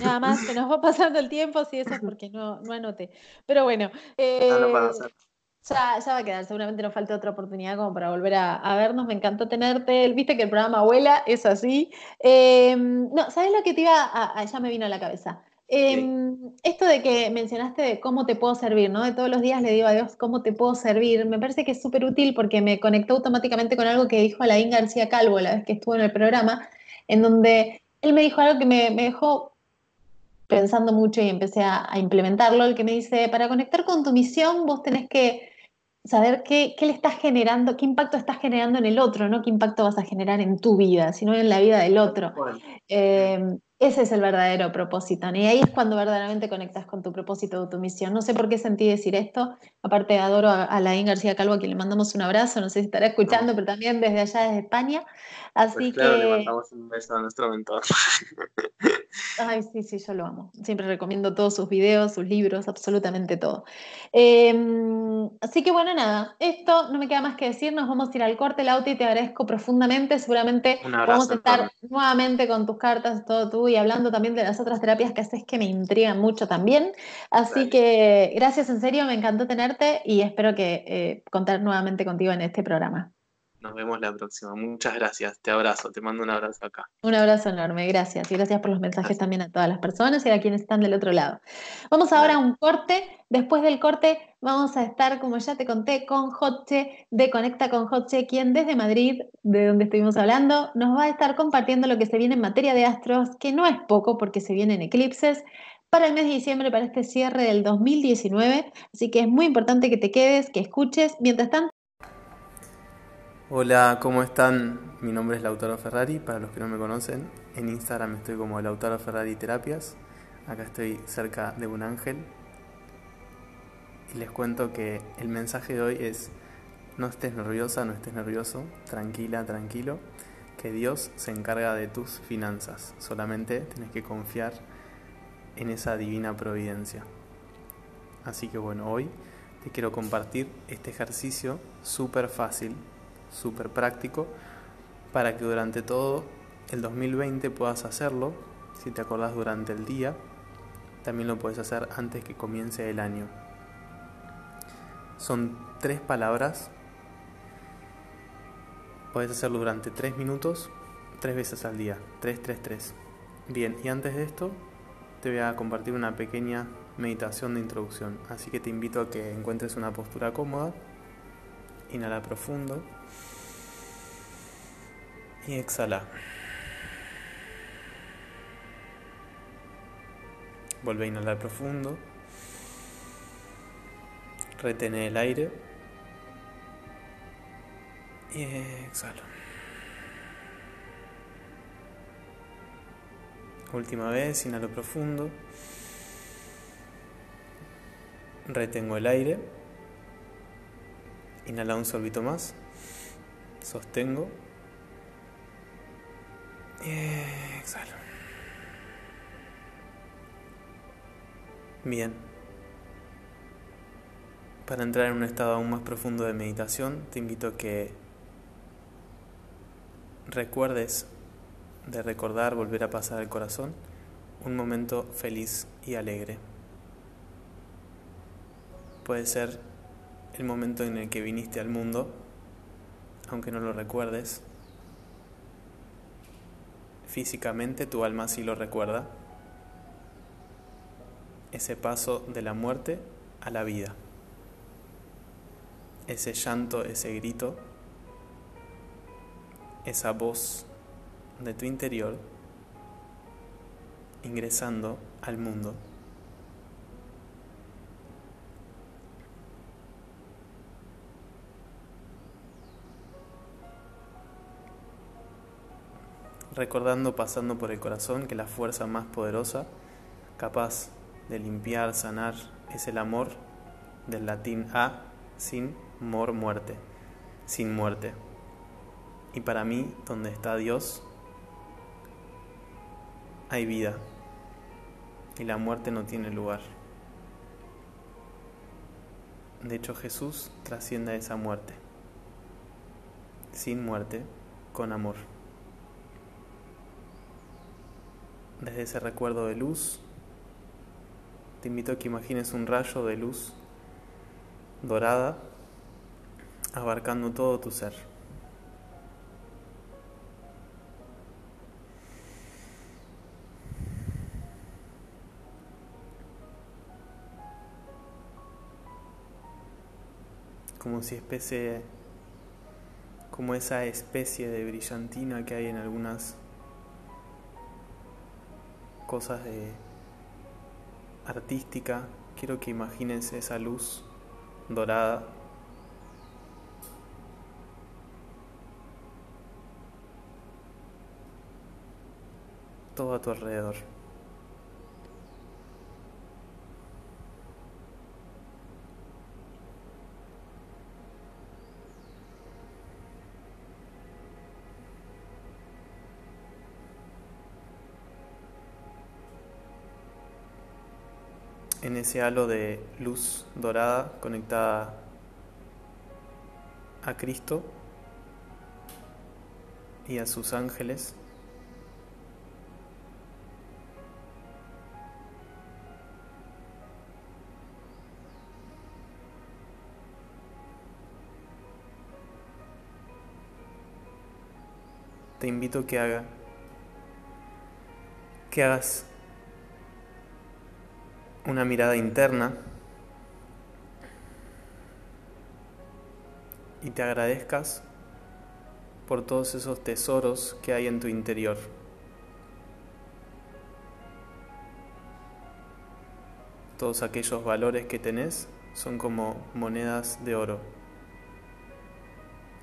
nada más se nos va *laughs* pasando el tiempo, si eso es porque no, no anoté. Pero bueno. Eh, ya, ya, va a quedar, seguramente nos falta otra oportunidad como para volver a, vernos. Me encantó tenerte. Viste que el programa Abuela es así. Em, no, ¿sabes lo que te iba a, Ya me vino a la cabeza. Em, esto de que mencionaste de cómo te puedo servir, ¿no? De todos los días le digo a Dios cómo te puedo servir, me parece que es súper útil porque me conectó automáticamente con algo que dijo Alain García Calvo la vez que estuvo en el programa, en donde él me dijo algo que me, dejó pensando mucho y empecé a, implementarlo, el que me dice, para conectar con tu misión vos tenés que saber qué, le estás generando, qué impacto estás generando en el otro, no qué impacto vas a generar en tu vida, sino en la vida del otro. Ese es el verdadero propósito. Y ahí es cuando verdaderamente conectas con tu propósito o tu misión. No sé por qué sentí decir esto. Aparte, adoro a, a Laín García Calvo, a quien le mandamos un abrazo. No sé si estará escuchando, pero también desde allá, desde España. Así pues claro, que. Le mandamos un beso a nuestro mentor. *laughs* Ay, sí, sí, yo lo amo. Siempre recomiendo todos sus videos, sus libros, absolutamente todo. Em, así que bueno, nada, esto no me queda más que decir. Nos vamos a ir al corte, Lauti, te agradezco profundamente. Seguramente vamos a estar nuevamente con tus cartas, todo tú y hablando también de las otras terapias que haces que me intrigan mucho también. Así que gracias en serio, me encantó tenerte y espero que eh, contar nuevamente contigo en este programa. Nos vemos la próxima. Muchas gracias. Te abrazo. Te mando un abrazo acá. Un abrazo enorme. Gracias. Y gracias por los mensajes también a todas las personas y a quienes están del otro lado. Vamos ahora a un corte. Después del corte vamos a estar, como ya te conté, con Jotche de Conecta con Jotche, quien desde Madrid, de donde estuvimos hablando, nos va a estar compartiendo lo que se viene en materia de astros, que no es poco porque se vienen eclipses para el mes de diciembre, para este cierre del 2019. Así que es muy importante que te quedes, que escuches. Mientras tanto, Hola, ¿cómo están? Mi nombre es Lautaro Ferrari, para los que no me conocen. En Instagram estoy como Lautaro Ferrari Terapias. Acá estoy cerca de un ángel. Y les cuento que el mensaje de hoy es, no estés nerviosa, no estés nervioso, tranquila, tranquilo, que Dios se encarga de tus finanzas. Solamente tienes que confiar en esa divina providencia. Así que bueno, hoy te quiero compartir este ejercicio súper fácil súper práctico para que durante todo el 2020 puedas hacerlo. Si te acordás durante el día, también lo puedes hacer antes que comience el año. Son tres palabras. Puedes hacerlo durante tres minutos, tres veces al día. Tres, tres, tres. Bien, y antes de esto, te voy a compartir una pequeña meditación de introducción. Así que te invito a que encuentres una postura cómoda. Inhala profundo y exhala. Vuelve a inhalar profundo. Retene el aire. Y exhalo. Última vez, inhalo profundo. Retengo el aire. Inhala un sorbito más. Sostengo. Exhalo. Bien. Para entrar en un estado aún más profundo de meditación, te invito a que recuerdes de recordar, volver a pasar al corazón, un momento feliz y alegre. Puede ser el momento en el que viniste al mundo, aunque no lo recuerdes. Físicamente tu alma sí lo recuerda. Ese paso de la muerte a la vida. Ese llanto, ese grito, esa voz de tu interior ingresando al mundo. Recordando, pasando por el corazón, que la fuerza más poderosa, capaz de limpiar, sanar, es el amor del latín a, sin mor, muerte, sin muerte. Y para mí, donde está Dios, hay vida y la muerte no tiene lugar. De hecho Jesús trasciende esa muerte, sin muerte, con amor. Desde ese recuerdo de luz, te invito a que imagines un rayo de luz dorada abarcando todo tu ser. como si especie, como esa especie de brillantina que hay en algunas cosas de artística. Quiero que imagines esa luz dorada todo a tu alrededor. Ese halo de luz dorada conectada a Cristo y a sus ángeles. Te invito que haga que hagas una mirada interna y te agradezcas por todos esos tesoros que hay en tu interior. Todos aquellos valores que tenés son como monedas de oro.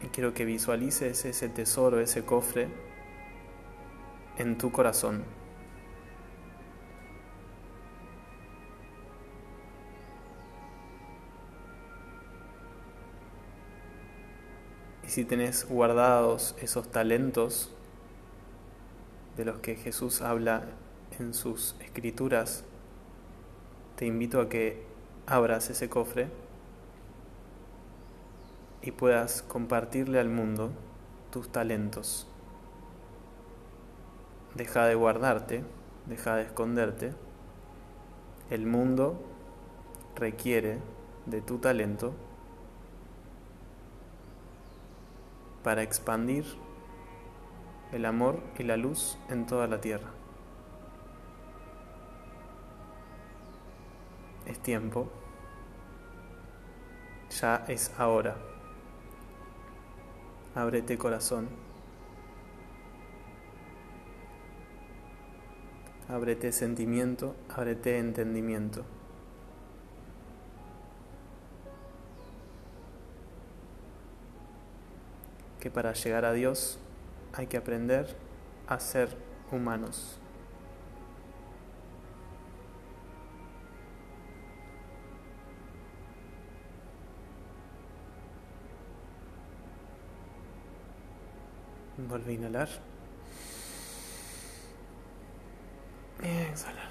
Y quiero que visualices ese tesoro, ese cofre en tu corazón. Y si tenés guardados esos talentos de los que Jesús habla en sus escrituras, te invito a que abras ese cofre y puedas compartirle al mundo tus talentos. Deja de guardarte, deja de esconderte. El mundo requiere de tu talento para expandir el amor y la luz en toda la tierra. Es tiempo, ya es ahora. Ábrete corazón, ábrete sentimiento, ábrete entendimiento. Que para llegar a Dios hay que aprender a ser humanos. Vuelve a inhalar. Exhalar.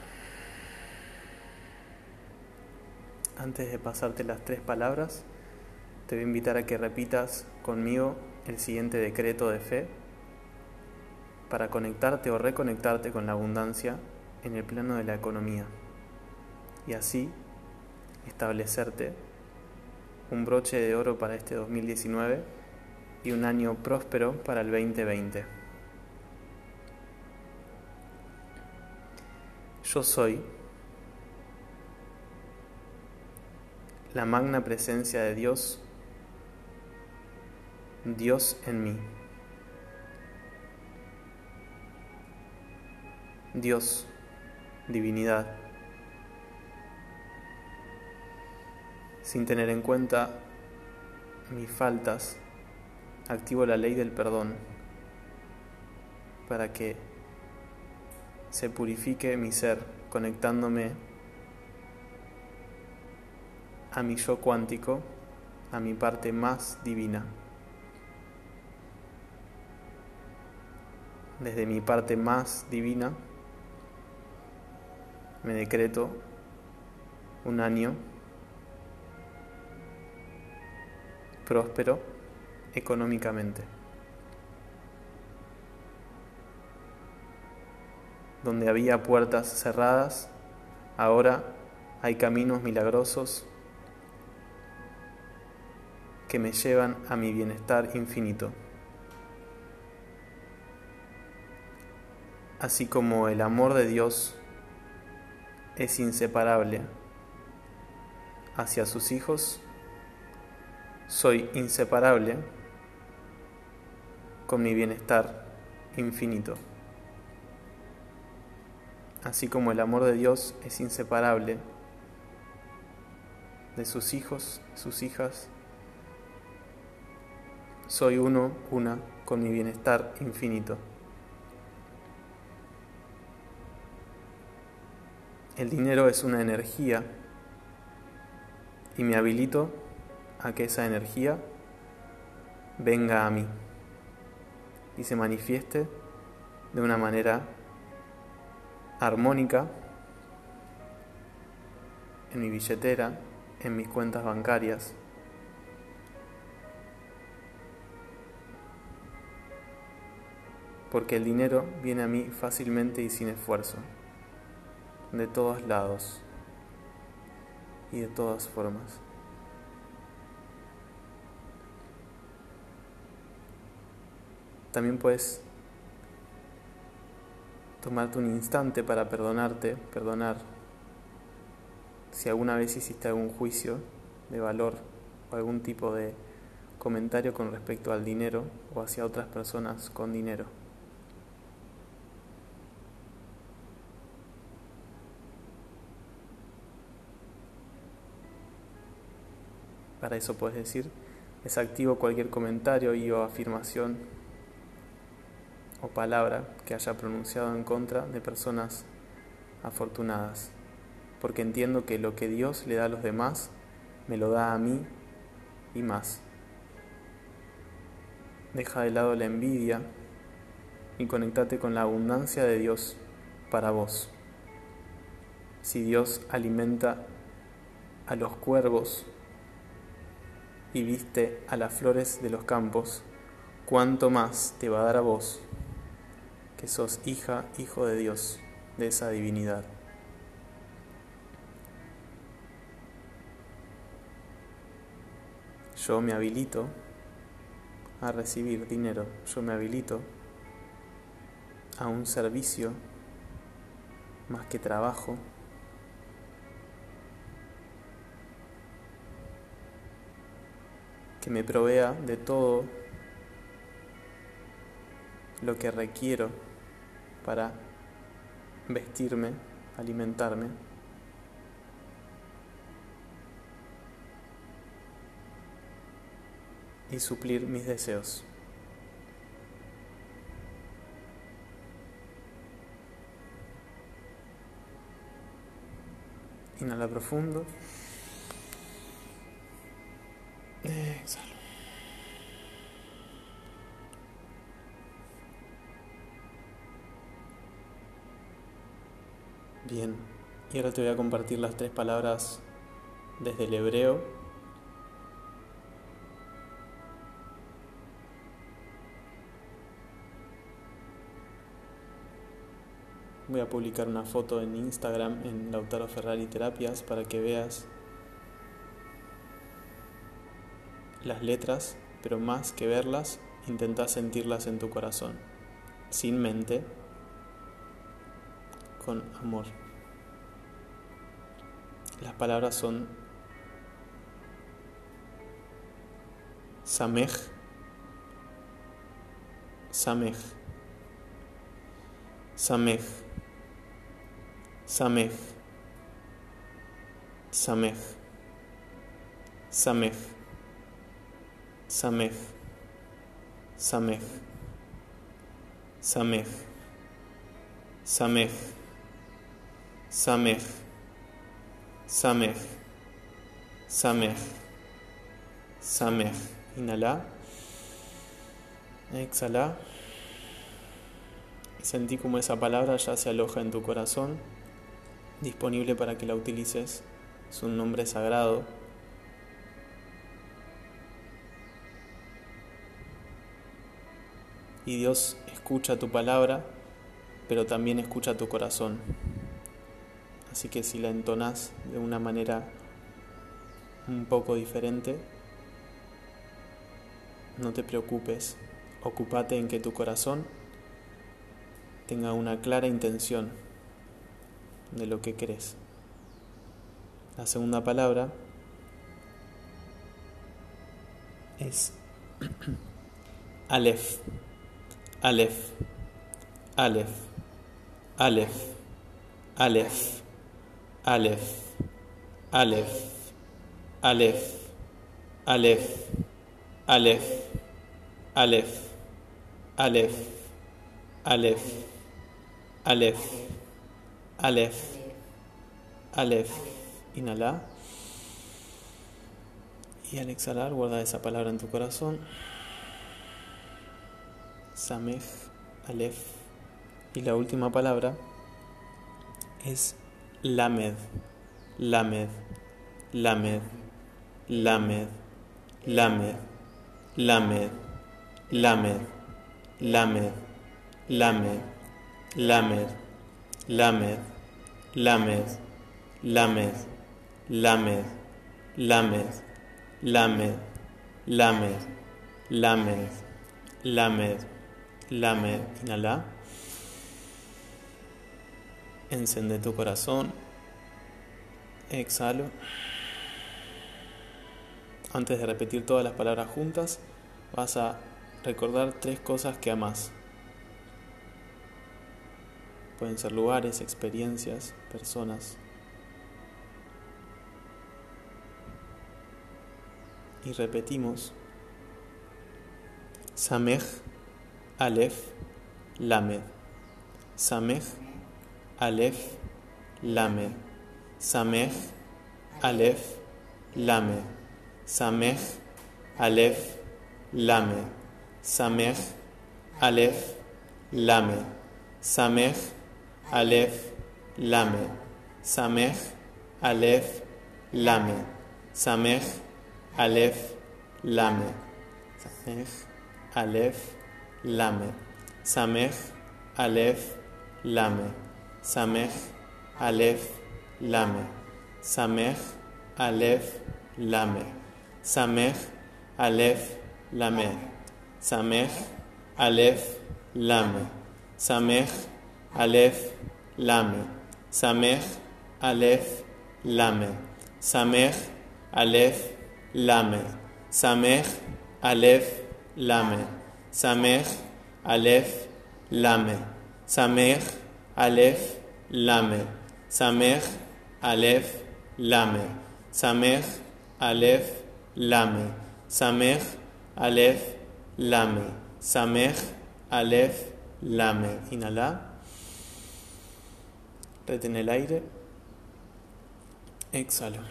Antes de pasarte las tres palabras, te voy a invitar a que repitas conmigo el siguiente decreto de fe para conectarte o reconectarte con la abundancia en el plano de la economía y así establecerte un broche de oro para este 2019 y un año próspero para el 2020. Yo soy la magna presencia de Dios, Dios en mí. Dios, divinidad, sin tener en cuenta mis faltas, activo la ley del perdón para que se purifique mi ser conectándome a mi yo cuántico, a mi parte más divina. Desde mi parte más divina me decreto un año próspero económicamente. Donde había puertas cerradas, ahora hay caminos milagrosos que me llevan a mi bienestar infinito. Así como el amor de Dios es inseparable hacia sus hijos, soy inseparable con mi bienestar infinito. Así como el amor de Dios es inseparable de sus hijos, sus hijas, soy uno, una, con mi bienestar infinito. El dinero es una energía y me habilito a que esa energía venga a mí y se manifieste de una manera armónica en mi billetera, en mis cuentas bancarias. Porque el dinero viene a mí fácilmente y sin esfuerzo, de todos lados y de todas formas. También puedes tomarte un instante para perdonarte, perdonar si alguna vez hiciste algún juicio de valor o algún tipo de comentario con respecto al dinero o hacia otras personas con dinero. Para eso puedes decir, desactivo cualquier comentario y o afirmación o palabra que haya pronunciado en contra de personas afortunadas, porque entiendo que lo que Dios le da a los demás, me lo da a mí y más. Deja de lado la envidia y conectate con la abundancia de Dios para vos. Si Dios alimenta a los cuervos y viste a las flores de los campos, cuánto más te va a dar a vos que sos hija, hijo de Dios, de esa divinidad. Yo me habilito a recibir dinero, yo me habilito a un servicio más que trabajo. que me provea de todo lo que requiero para vestirme, alimentarme. y suplir mis deseos. Inhala profundo. Exhala. Bien, y ahora te voy a compartir las tres palabras desde el hebreo. Voy a publicar una foto en Instagram en Lautaro Ferrari Terapias para que veas las letras, pero más que verlas, intenta sentirlas en tu corazón, sin mente, con amor. Las palabras son Samej, Samej, Samej, Samej, Samej, Samej, Samej, Samej, Samej, Samej, Samej, Samej, Samej, Samej. Inhala. Exhala. Sentí como esa palabra ya se aloja en tu corazón, disponible para que la utilices. Es un nombre sagrado. Y Dios escucha tu palabra, pero también escucha tu corazón. Así que si la entonas de una manera un poco diferente, no te preocupes, ocúpate en que tu corazón tenga una clara intención de lo que crees. La segunda palabra es *clears throat* Aleph, Aleph, Aleph, Aleph, Aleph, Aleph, Aleph, Aleph, Aleph, Aleph, Aleph, Aleph, Aleph, Aleph, Aleph, Aleph. Inhala. Y al exhalar, guarda esa palabra en tu corazón. Samej, Aleph. Y la última palabra es Lamed, Lamed, Lamed, Lamed, Lamed, Lamed, Lamed, Lamed, Lamed, Lamed, Lamed, Lamed, Lamed, Lamed, Lamed, Lamed, Lamed, Lamed, Lamed, Lamed. Inhala. Encende tu corazón. Exhalo. Antes de repetir todas las palabras juntas, vas a recordar tres cosas que amas. Pueden ser lugares, experiencias, personas. Y repetimos. Samej, Aleph, Lamed. Samej, Aleph, Lamed. Samej, Aleph, Lamed. Samej, Aleph, Lamed. Samej, Aleph, Lamed. Samej, Aleph, Lamed. Samej, Aleph, Lamed. Samej, Aleph, Lamed. Samej, Aleph, Lamed. Samej, Aleph, Lamed. Samej, Aleph, Lamed. Samej, Aleph, Lamed. Samej, Aleph, Lamed. Samej, Aleph, Lamed. Samej, Aleph, Lamed. Samej, Aleph, Lamed. Samej, Aleph, Lamed. Samej, Aleph, Lamed. Samech, Aleph, Lame. Samech, Aleph, Lame. Samech, Aleph, Lame. Samech, Aleph, Lame. Samech, Aleph, Lame. Samech, Aleph, Lame. Inhala. Retén el aire. Exhala.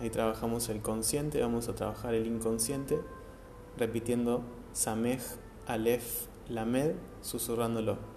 Ahí trabajamos el consciente, vamos a trabajar el inconsciente, repitiendo Samej, Aleph, Lamed, susurrándolo.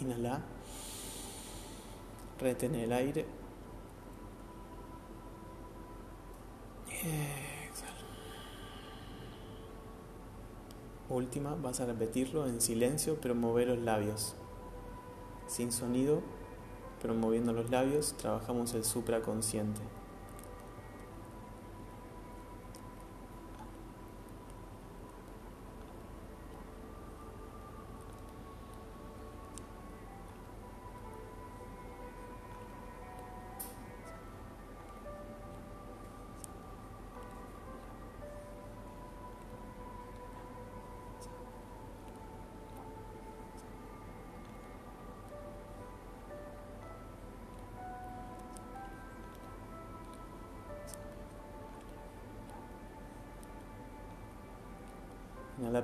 Inhala. Retén el aire. Exhala. Última, vas a repetirlo en silencio, pero mover los labios. Sin sonido, pero moviendo los labios, trabajamos el supraconsciente.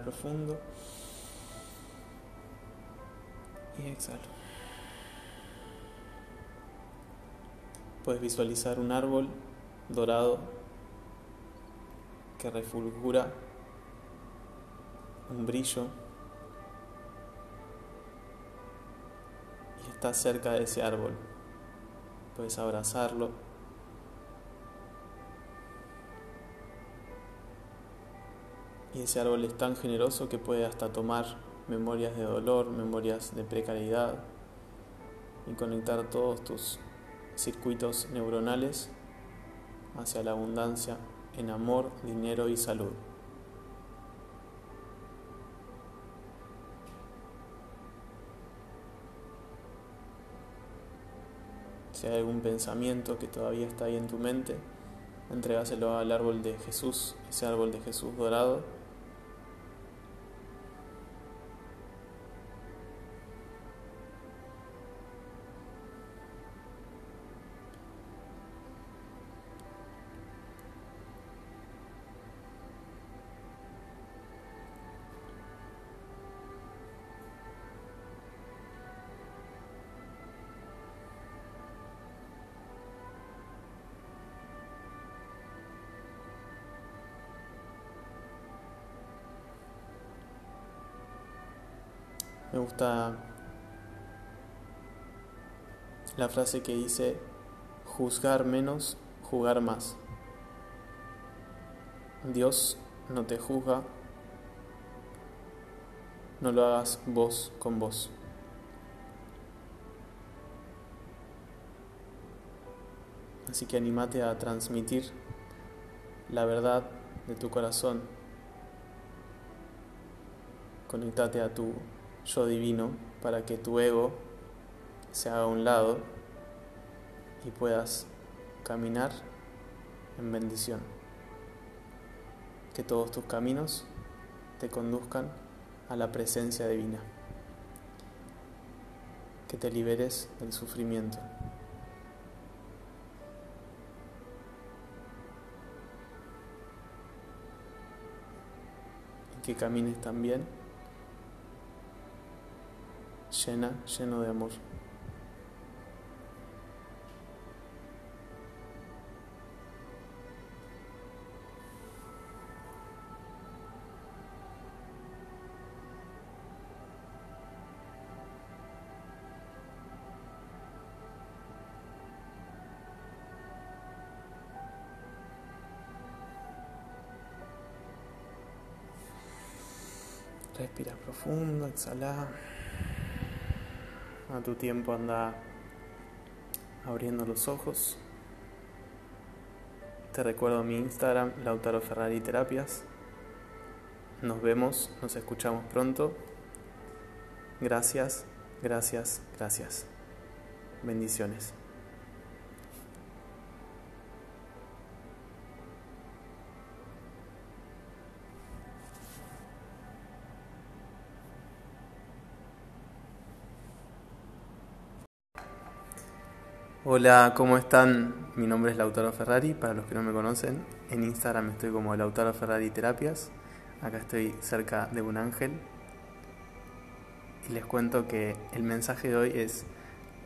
Profundo. Y exhalo. Puedes visualizar un árbol dorado que refulgura un brillo y está cerca de ese árbol. Puedes abrazarlo. Ese árbol es tan generoso que puede hasta tomar memorias de dolor, memorias de precariedad y conectar todos tus circuitos neuronales hacia la abundancia en amor, dinero y salud. Si hay algún pensamiento que todavía está ahí en tu mente, entregáselo al árbol de Jesús, ese árbol de Jesús dorado. Me gusta la frase que dice, juzgar menos, jugar más. Dios no te juzga, no lo hagas vos con vos. Así que animate a transmitir la verdad de tu corazón. Conectate a tu yo divino para que tu ego se haga a un lado y puedas caminar en bendición. Que todos tus caminos te conduzcan a la presencia divina. Que te liberes del sufrimiento. Y que camines también llena, lleno de amor. Respira profundo, exhala. A tu tiempo anda abriendo los ojos. Te recuerdo mi Instagram, Lautaro Ferrari Terapias. Nos vemos, nos escuchamos pronto. Gracias, gracias, gracias. Bendiciones. Hola, ¿cómo están? Mi nombre es Lautaro Ferrari, para los que no me conocen. En Instagram estoy como Lautaro Ferrari Terapias. Acá estoy cerca de un ángel. Y les cuento que el mensaje de hoy es,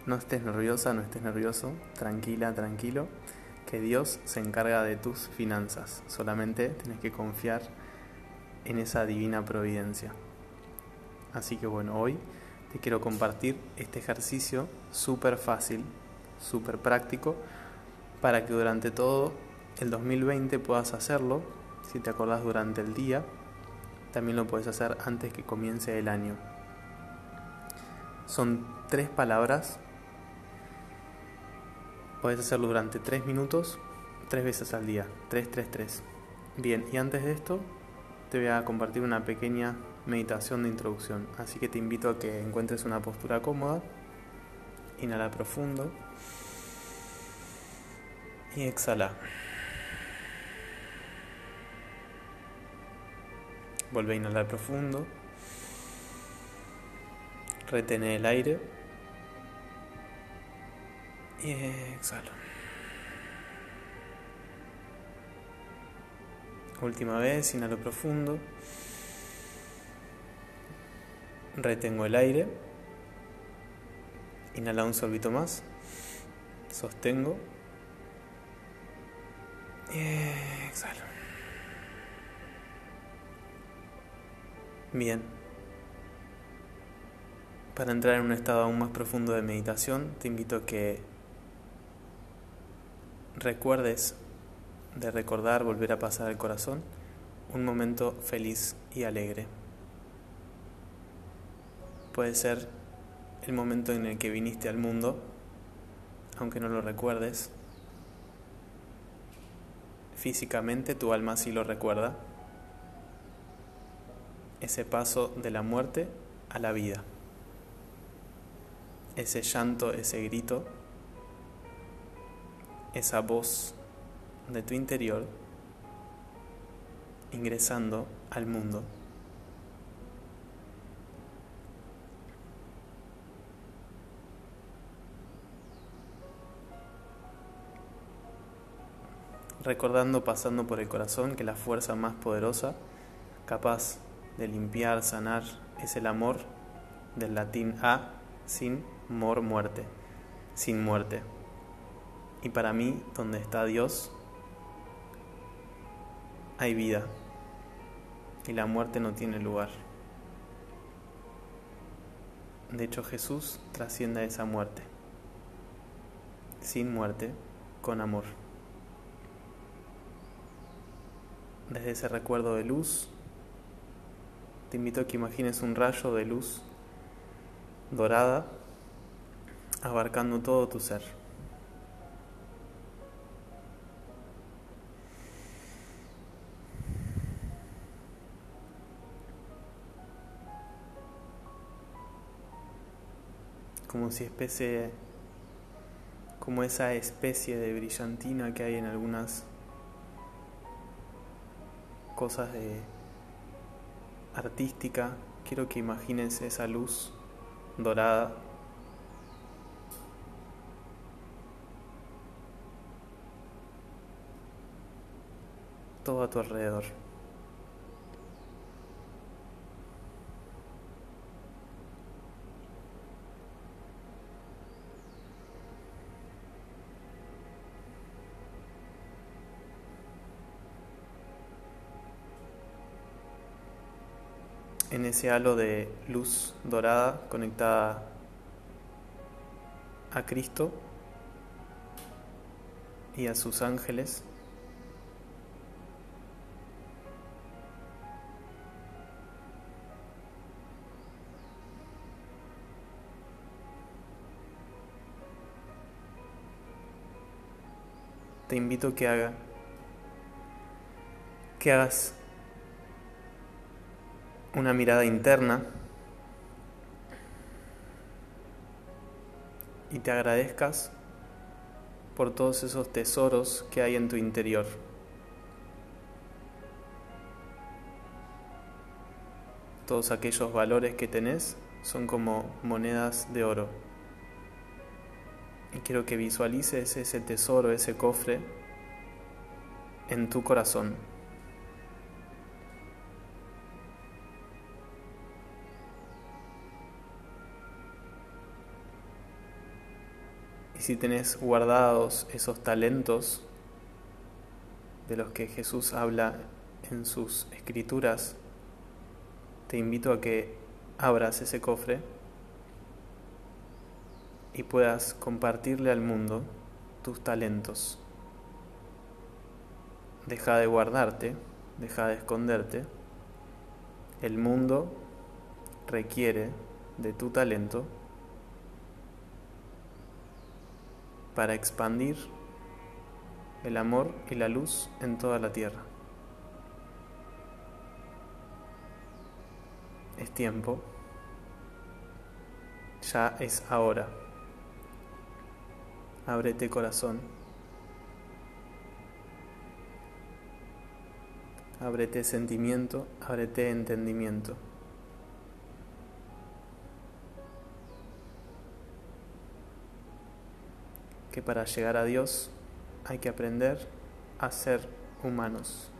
no estés nerviosa, no estés nervioso, tranquila, tranquilo, que Dios se encarga de tus finanzas. Solamente tienes que confiar en esa divina providencia. Así que bueno, hoy te quiero compartir este ejercicio súper fácil súper práctico para que durante todo el 2020 puedas hacerlo. Si te acordás durante el día, también lo puedes hacer antes que comience el año. Son tres palabras. Puedes hacerlo durante tres minutos, tres veces al día. Tres, tres, tres. Bien, y antes de esto, te voy a compartir una pequeña meditación de introducción. Así que te invito a que encuentres una postura cómoda. Inhala profundo. Y exhala. Vuelve a inhalar profundo. Retene el aire. Y exhala. Última vez, inhalo profundo. Retengo el aire. Inhala un sorbito más. Sostengo. Y exhalo. Bien. Para entrar en un estado aún más profundo de meditación, te invito a que recuerdes de recordar, volver a pasar al corazón, un momento feliz y alegre. Puede ser el momento en el que viniste al mundo, aunque no lo recuerdes. Físicamente tu alma sí lo recuerda. Ese paso de la muerte a la vida. Ese llanto, ese grito, esa voz de tu interior ingresando al mundo. Recordando pasando por el corazón que la fuerza más poderosa, capaz de limpiar, sanar, es el amor del latín a, sin mor muerte, sin muerte. Y para mí, donde está Dios, hay vida. Y la muerte no tiene lugar. De hecho, Jesús trasciende esa muerte. Sin muerte, con amor. Desde ese recuerdo de luz, te invito a que imagines un rayo de luz dorada abarcando todo tu ser. Como si especie, como esa especie de brillantina que hay en algunas cosas de artística, quiero que imagines esa luz dorada todo a tu alrededor. En ese halo de luz dorada conectada a Cristo y a sus ángeles. te invito que haga que hagas una mirada interna y te agradezcas por todos esos tesoros que hay en tu interior. Todos aquellos valores que tenés son como monedas de oro. Y quiero que visualices ese tesoro, ese cofre en tu corazón. Y si tenés guardados esos talentos de los que Jesús habla en sus escrituras, te invito a que abras ese cofre y puedas compartirle al mundo tus talentos. Deja de guardarte, deja de esconderte. El mundo requiere de tu talento para expandir el amor y la luz en toda la tierra. Es tiempo, ya es ahora. Ábrete corazón. Ábrete sentimiento, ábrete entendimiento. Que para llegar a Dios hay que aprender a ser humanos.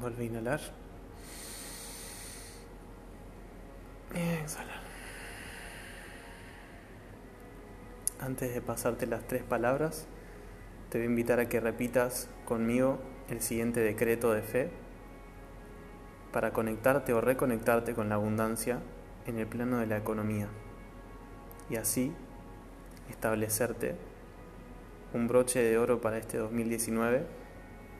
Vuelve a inhalar. Exhalar. Antes de pasarte las tres palabras, te voy a invitar a que repitas conmigo el siguiente decreto de fe para conectarte o reconectarte con la abundancia en el plano de la economía y así establecerte un broche de oro para este 2019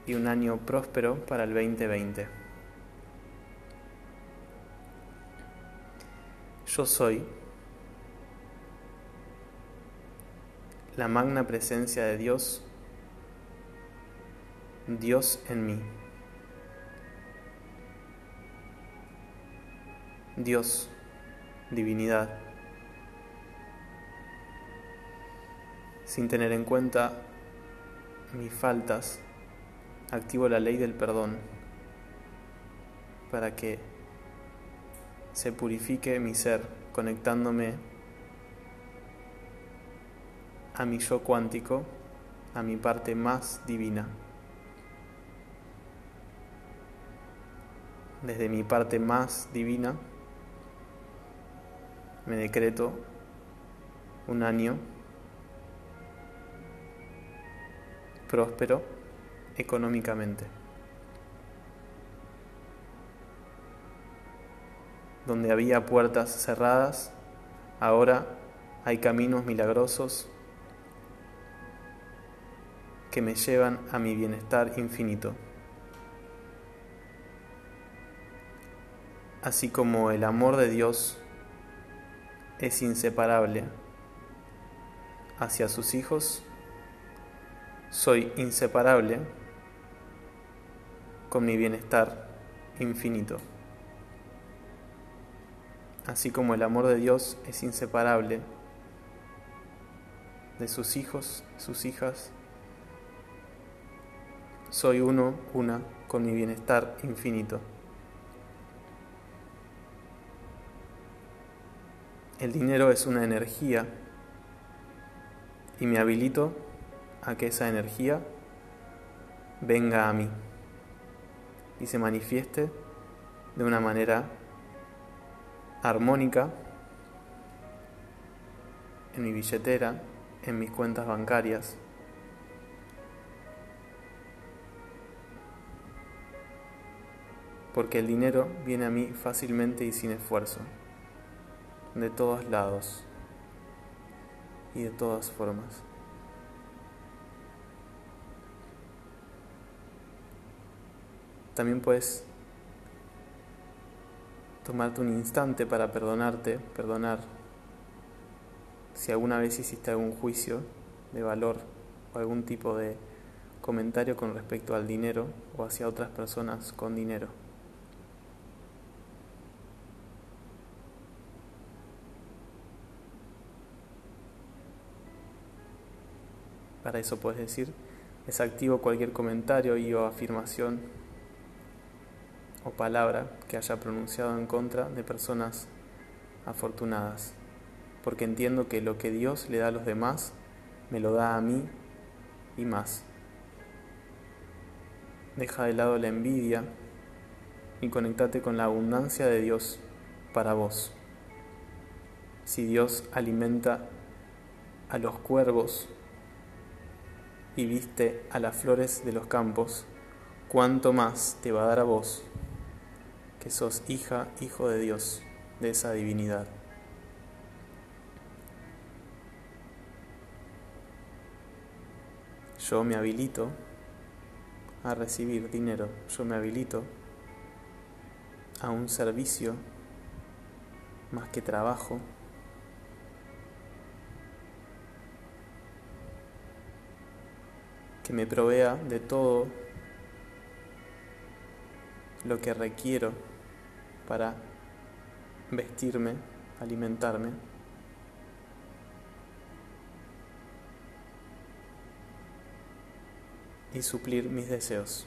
y un año próspero para el 2020. Yo soy la magna presencia de Dios, Dios en mí. Dios, divinidad, sin tener en cuenta mis faltas, activo la ley del perdón para que se purifique mi ser conectándome a mi yo cuántico, a mi parte más divina. Desde mi parte más divina me decreto un año próspero económicamente. Donde había puertas cerradas, ahora hay caminos milagrosos que me llevan a mi bienestar infinito. Así como el amor de Dios es inseparable hacia sus hijos, soy inseparable con mi bienestar infinito. Así como el amor de Dios es inseparable de sus hijos, sus hijas, soy uno, una, con mi bienestar infinito. El dinero es una energía y me habilito a que esa energía venga a mí y se manifieste de una manera armónica en mi billetera, en mis cuentas bancarias. Porque el dinero viene a mí fácilmente y sin esfuerzo, de todos lados y de todas formas. También puedes tomarte un instante para perdonarte, perdonar si alguna vez hiciste algún juicio de valor o algún tipo de comentario con respecto al dinero o hacia otras personas con dinero. Para eso puedes decir, desactivo cualquier comentario y o afirmación o palabra que haya pronunciado en contra de personas afortunadas, porque entiendo que lo que Dios le da a los demás, me lo da a mí y más. Deja de lado la envidia y conectate con la abundancia de Dios para vos. Si Dios alimenta a los cuervos y viste a las flores de los campos, cuánto más te va a dar a vos, que sos hija, hijo de Dios, de esa divinidad. Yo me habilito a recibir dinero, yo me habilito a un servicio más que trabajo, que me provea de todo lo que requiero para vestirme, alimentarme. y suplir mis deseos.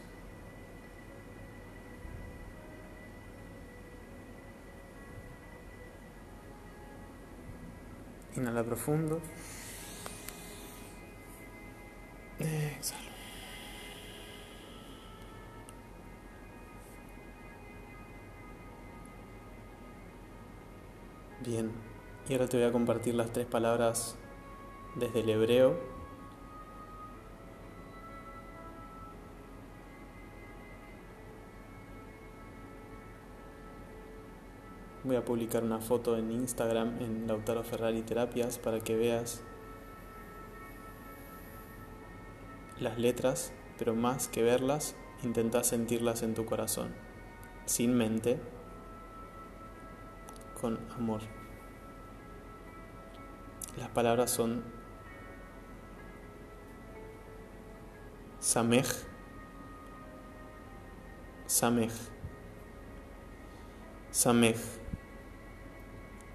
Inhala profundo. Exhala. Bien, y ahora te voy a compartir las tres palabras desde el hebreo. Voy a publicar una foto en Instagram en Lautaro Ferrari Terapias para que veas las letras, pero más que verlas, intenta sentirlas en tu corazón, sin mente, con amor. Las palabras son Samej, Samej, Samej,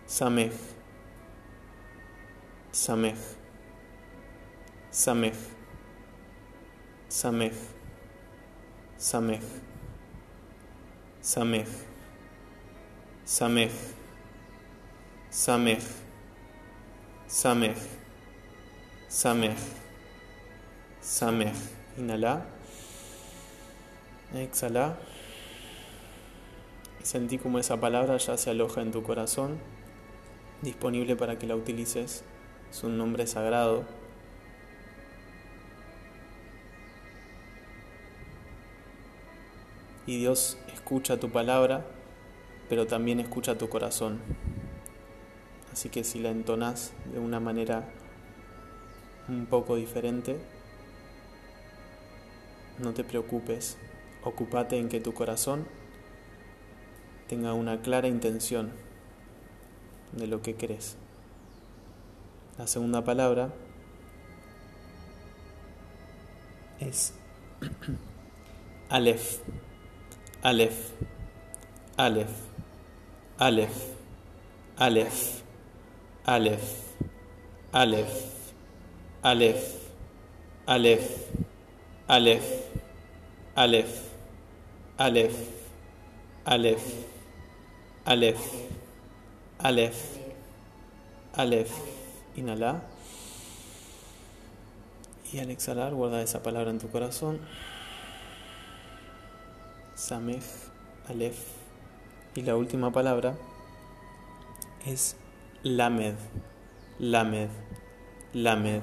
Samej, Samej, Samej, Samej, Samej, Samej, Samej. Samej, Samej, Samej, Samej. Inhala. Exhala. Y sentí como esa palabra ya se aloja en tu corazón, disponible para que la utilices. Es un nombre sagrado. Y Dios escucha tu palabra, pero también escucha tu corazón. Así que si la entonas de una manera un poco diferente, no te preocupes, ocúpate en que tu corazón tenga una clara intención de lo que crees. La segunda palabra es *clears throat* Aleph, Aleph, Aleph, Aleph, Aleph. Aleph, Aleph, Aleph, Aleph, Aleph, Aleph, Aleph, Aleph, Aleph, Aleph, Aleph. Inhala. Y al exhalar, guarda esa palabra en tu corazón. Samech, Aleph. Y la última palabra es Lamed, Lamed, Lamed,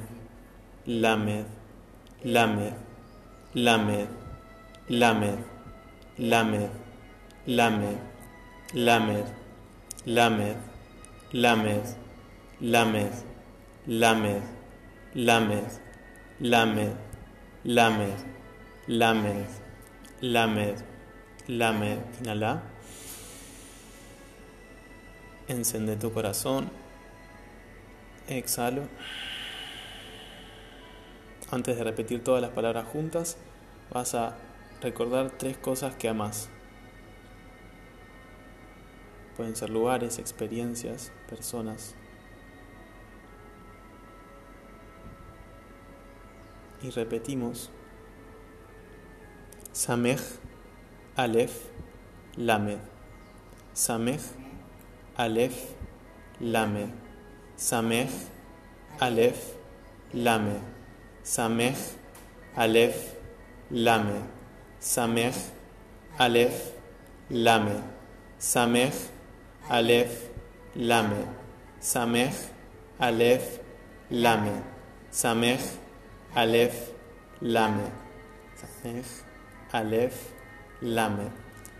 Lamed, Lamed, Lamed, Lamed, Lamed, Lamed, Lamed, Lamed, Lamed, Lamed, Lamed, Lamed, Lamed, Lamed, Lamed, Lamed, Lamed, inhala. Encende tu corazón. Exhalo. Antes de repetir todas las palabras juntas, vas a recordar tres cosas que amas. Pueden ser lugares, experiencias, personas. Y repetimos. Samech, Aleph, Lamed. Samech, Aleph, Lamed. Samech, Aleph, Lamed. Samech, Aleph, Lamed. Samech, Aleph, Lamed. Samech, Aleph, Lamed. Samech, Aleph, Lamed. Samech, Aleph, Lamed. Samech, Aleph, Lamed.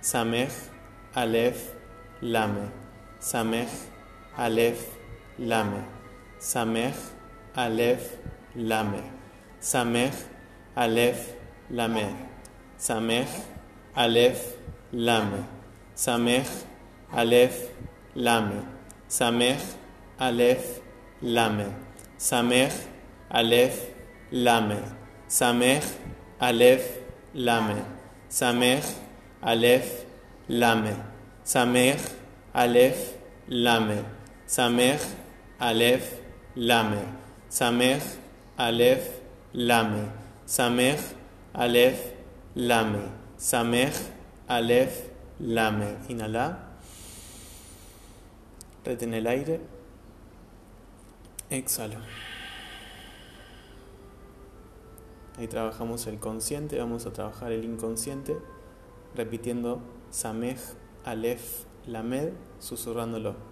Samech, Aleph, Lamed. Samech, Aleph, Lamed. Samech, Aleph, Lamed. Samech, Aleph, Lamed. Samech, Aleph, Lamed. Samech, Aleph, Lamed. Samech, Aleph, Lamed. Samech, Aleph, Lamed. Samech, Aleph, Lamed. Samej, Alef, Lame. Samej, Alef, Lame. Samej, Alef, Lame. Samej, Alef, Lame. Samej, Alef, Lame. Samej, Alef, Lame. Inhala. Retén el aire. Exhala. Ahí trabajamos el consciente, vamos a trabajar el inconsciente, repitiendo Samej, Aleph, Lamed, susurrándolo.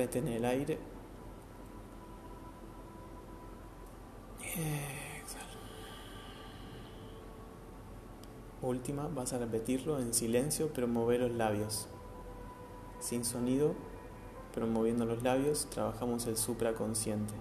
El aire. Exhala. Última, vas a repetirlo en silencio, pero mover los labios. Sin sonido, pero moviendo los labios, trabajamos el supraconsciente.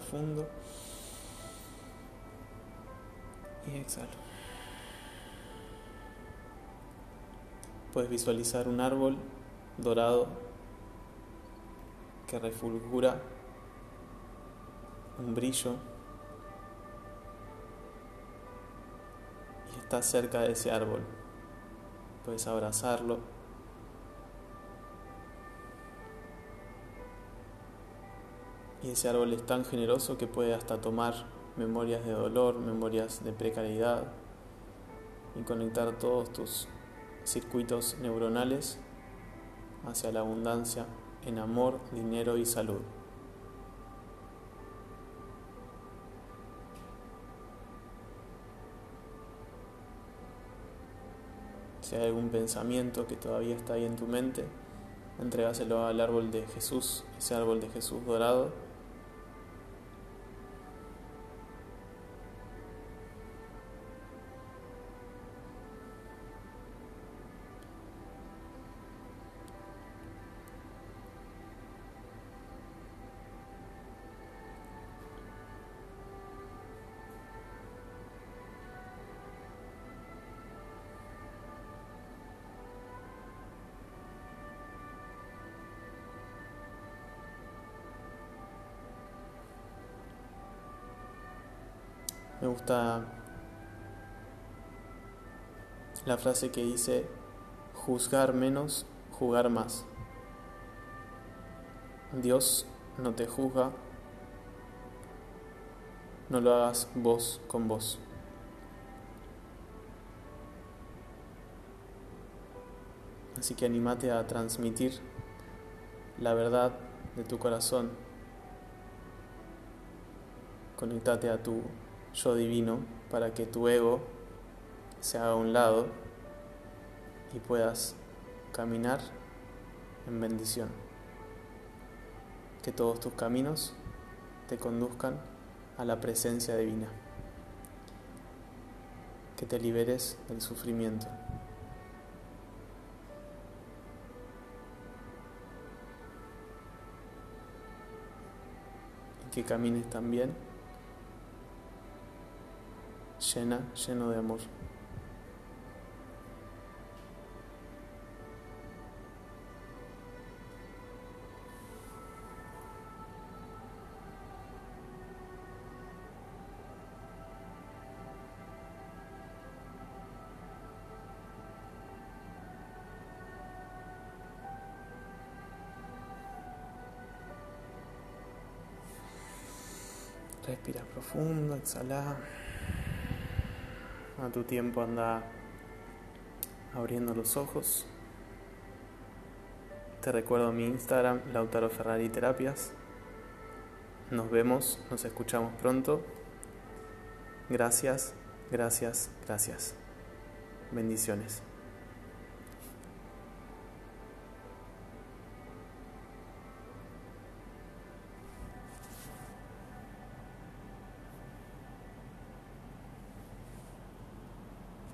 Profundo. Y exhalo. Puedes visualizar un árbol dorado que refulgura un brillo y estás cerca de ese árbol. Puedes abrazarlo. Ese árbol es tan generoso que puede hasta tomar memorias de dolor, memorias de precariedad y conectar todos tus circuitos neuronales hacia la abundancia en amor, dinero y salud. Si hay algún pensamiento que todavía está ahí en tu mente, entregáselo al árbol de Jesús, ese árbol de Jesús dorado. Me gusta la frase que dice, juzgar menos, jugar más. Dios no te juzga, no lo hagas vos con vos. Así que animate a transmitir la verdad de tu corazón. Conectate a tu yo divino para que tu ego se haga a un lado y puedas caminar en bendición. Que todos tus caminos te conduzcan a la presencia divina. Que te liberes del sufrimiento. Y que camines también llena, lleno de amor. Respira profundo, exhala. A tu tiempo anda abriendo los ojos. Te recuerdo mi Instagram, Lautaro Ferrari Terapias. Nos vemos, nos escuchamos pronto. Gracias, gracias, gracias. Bendiciones.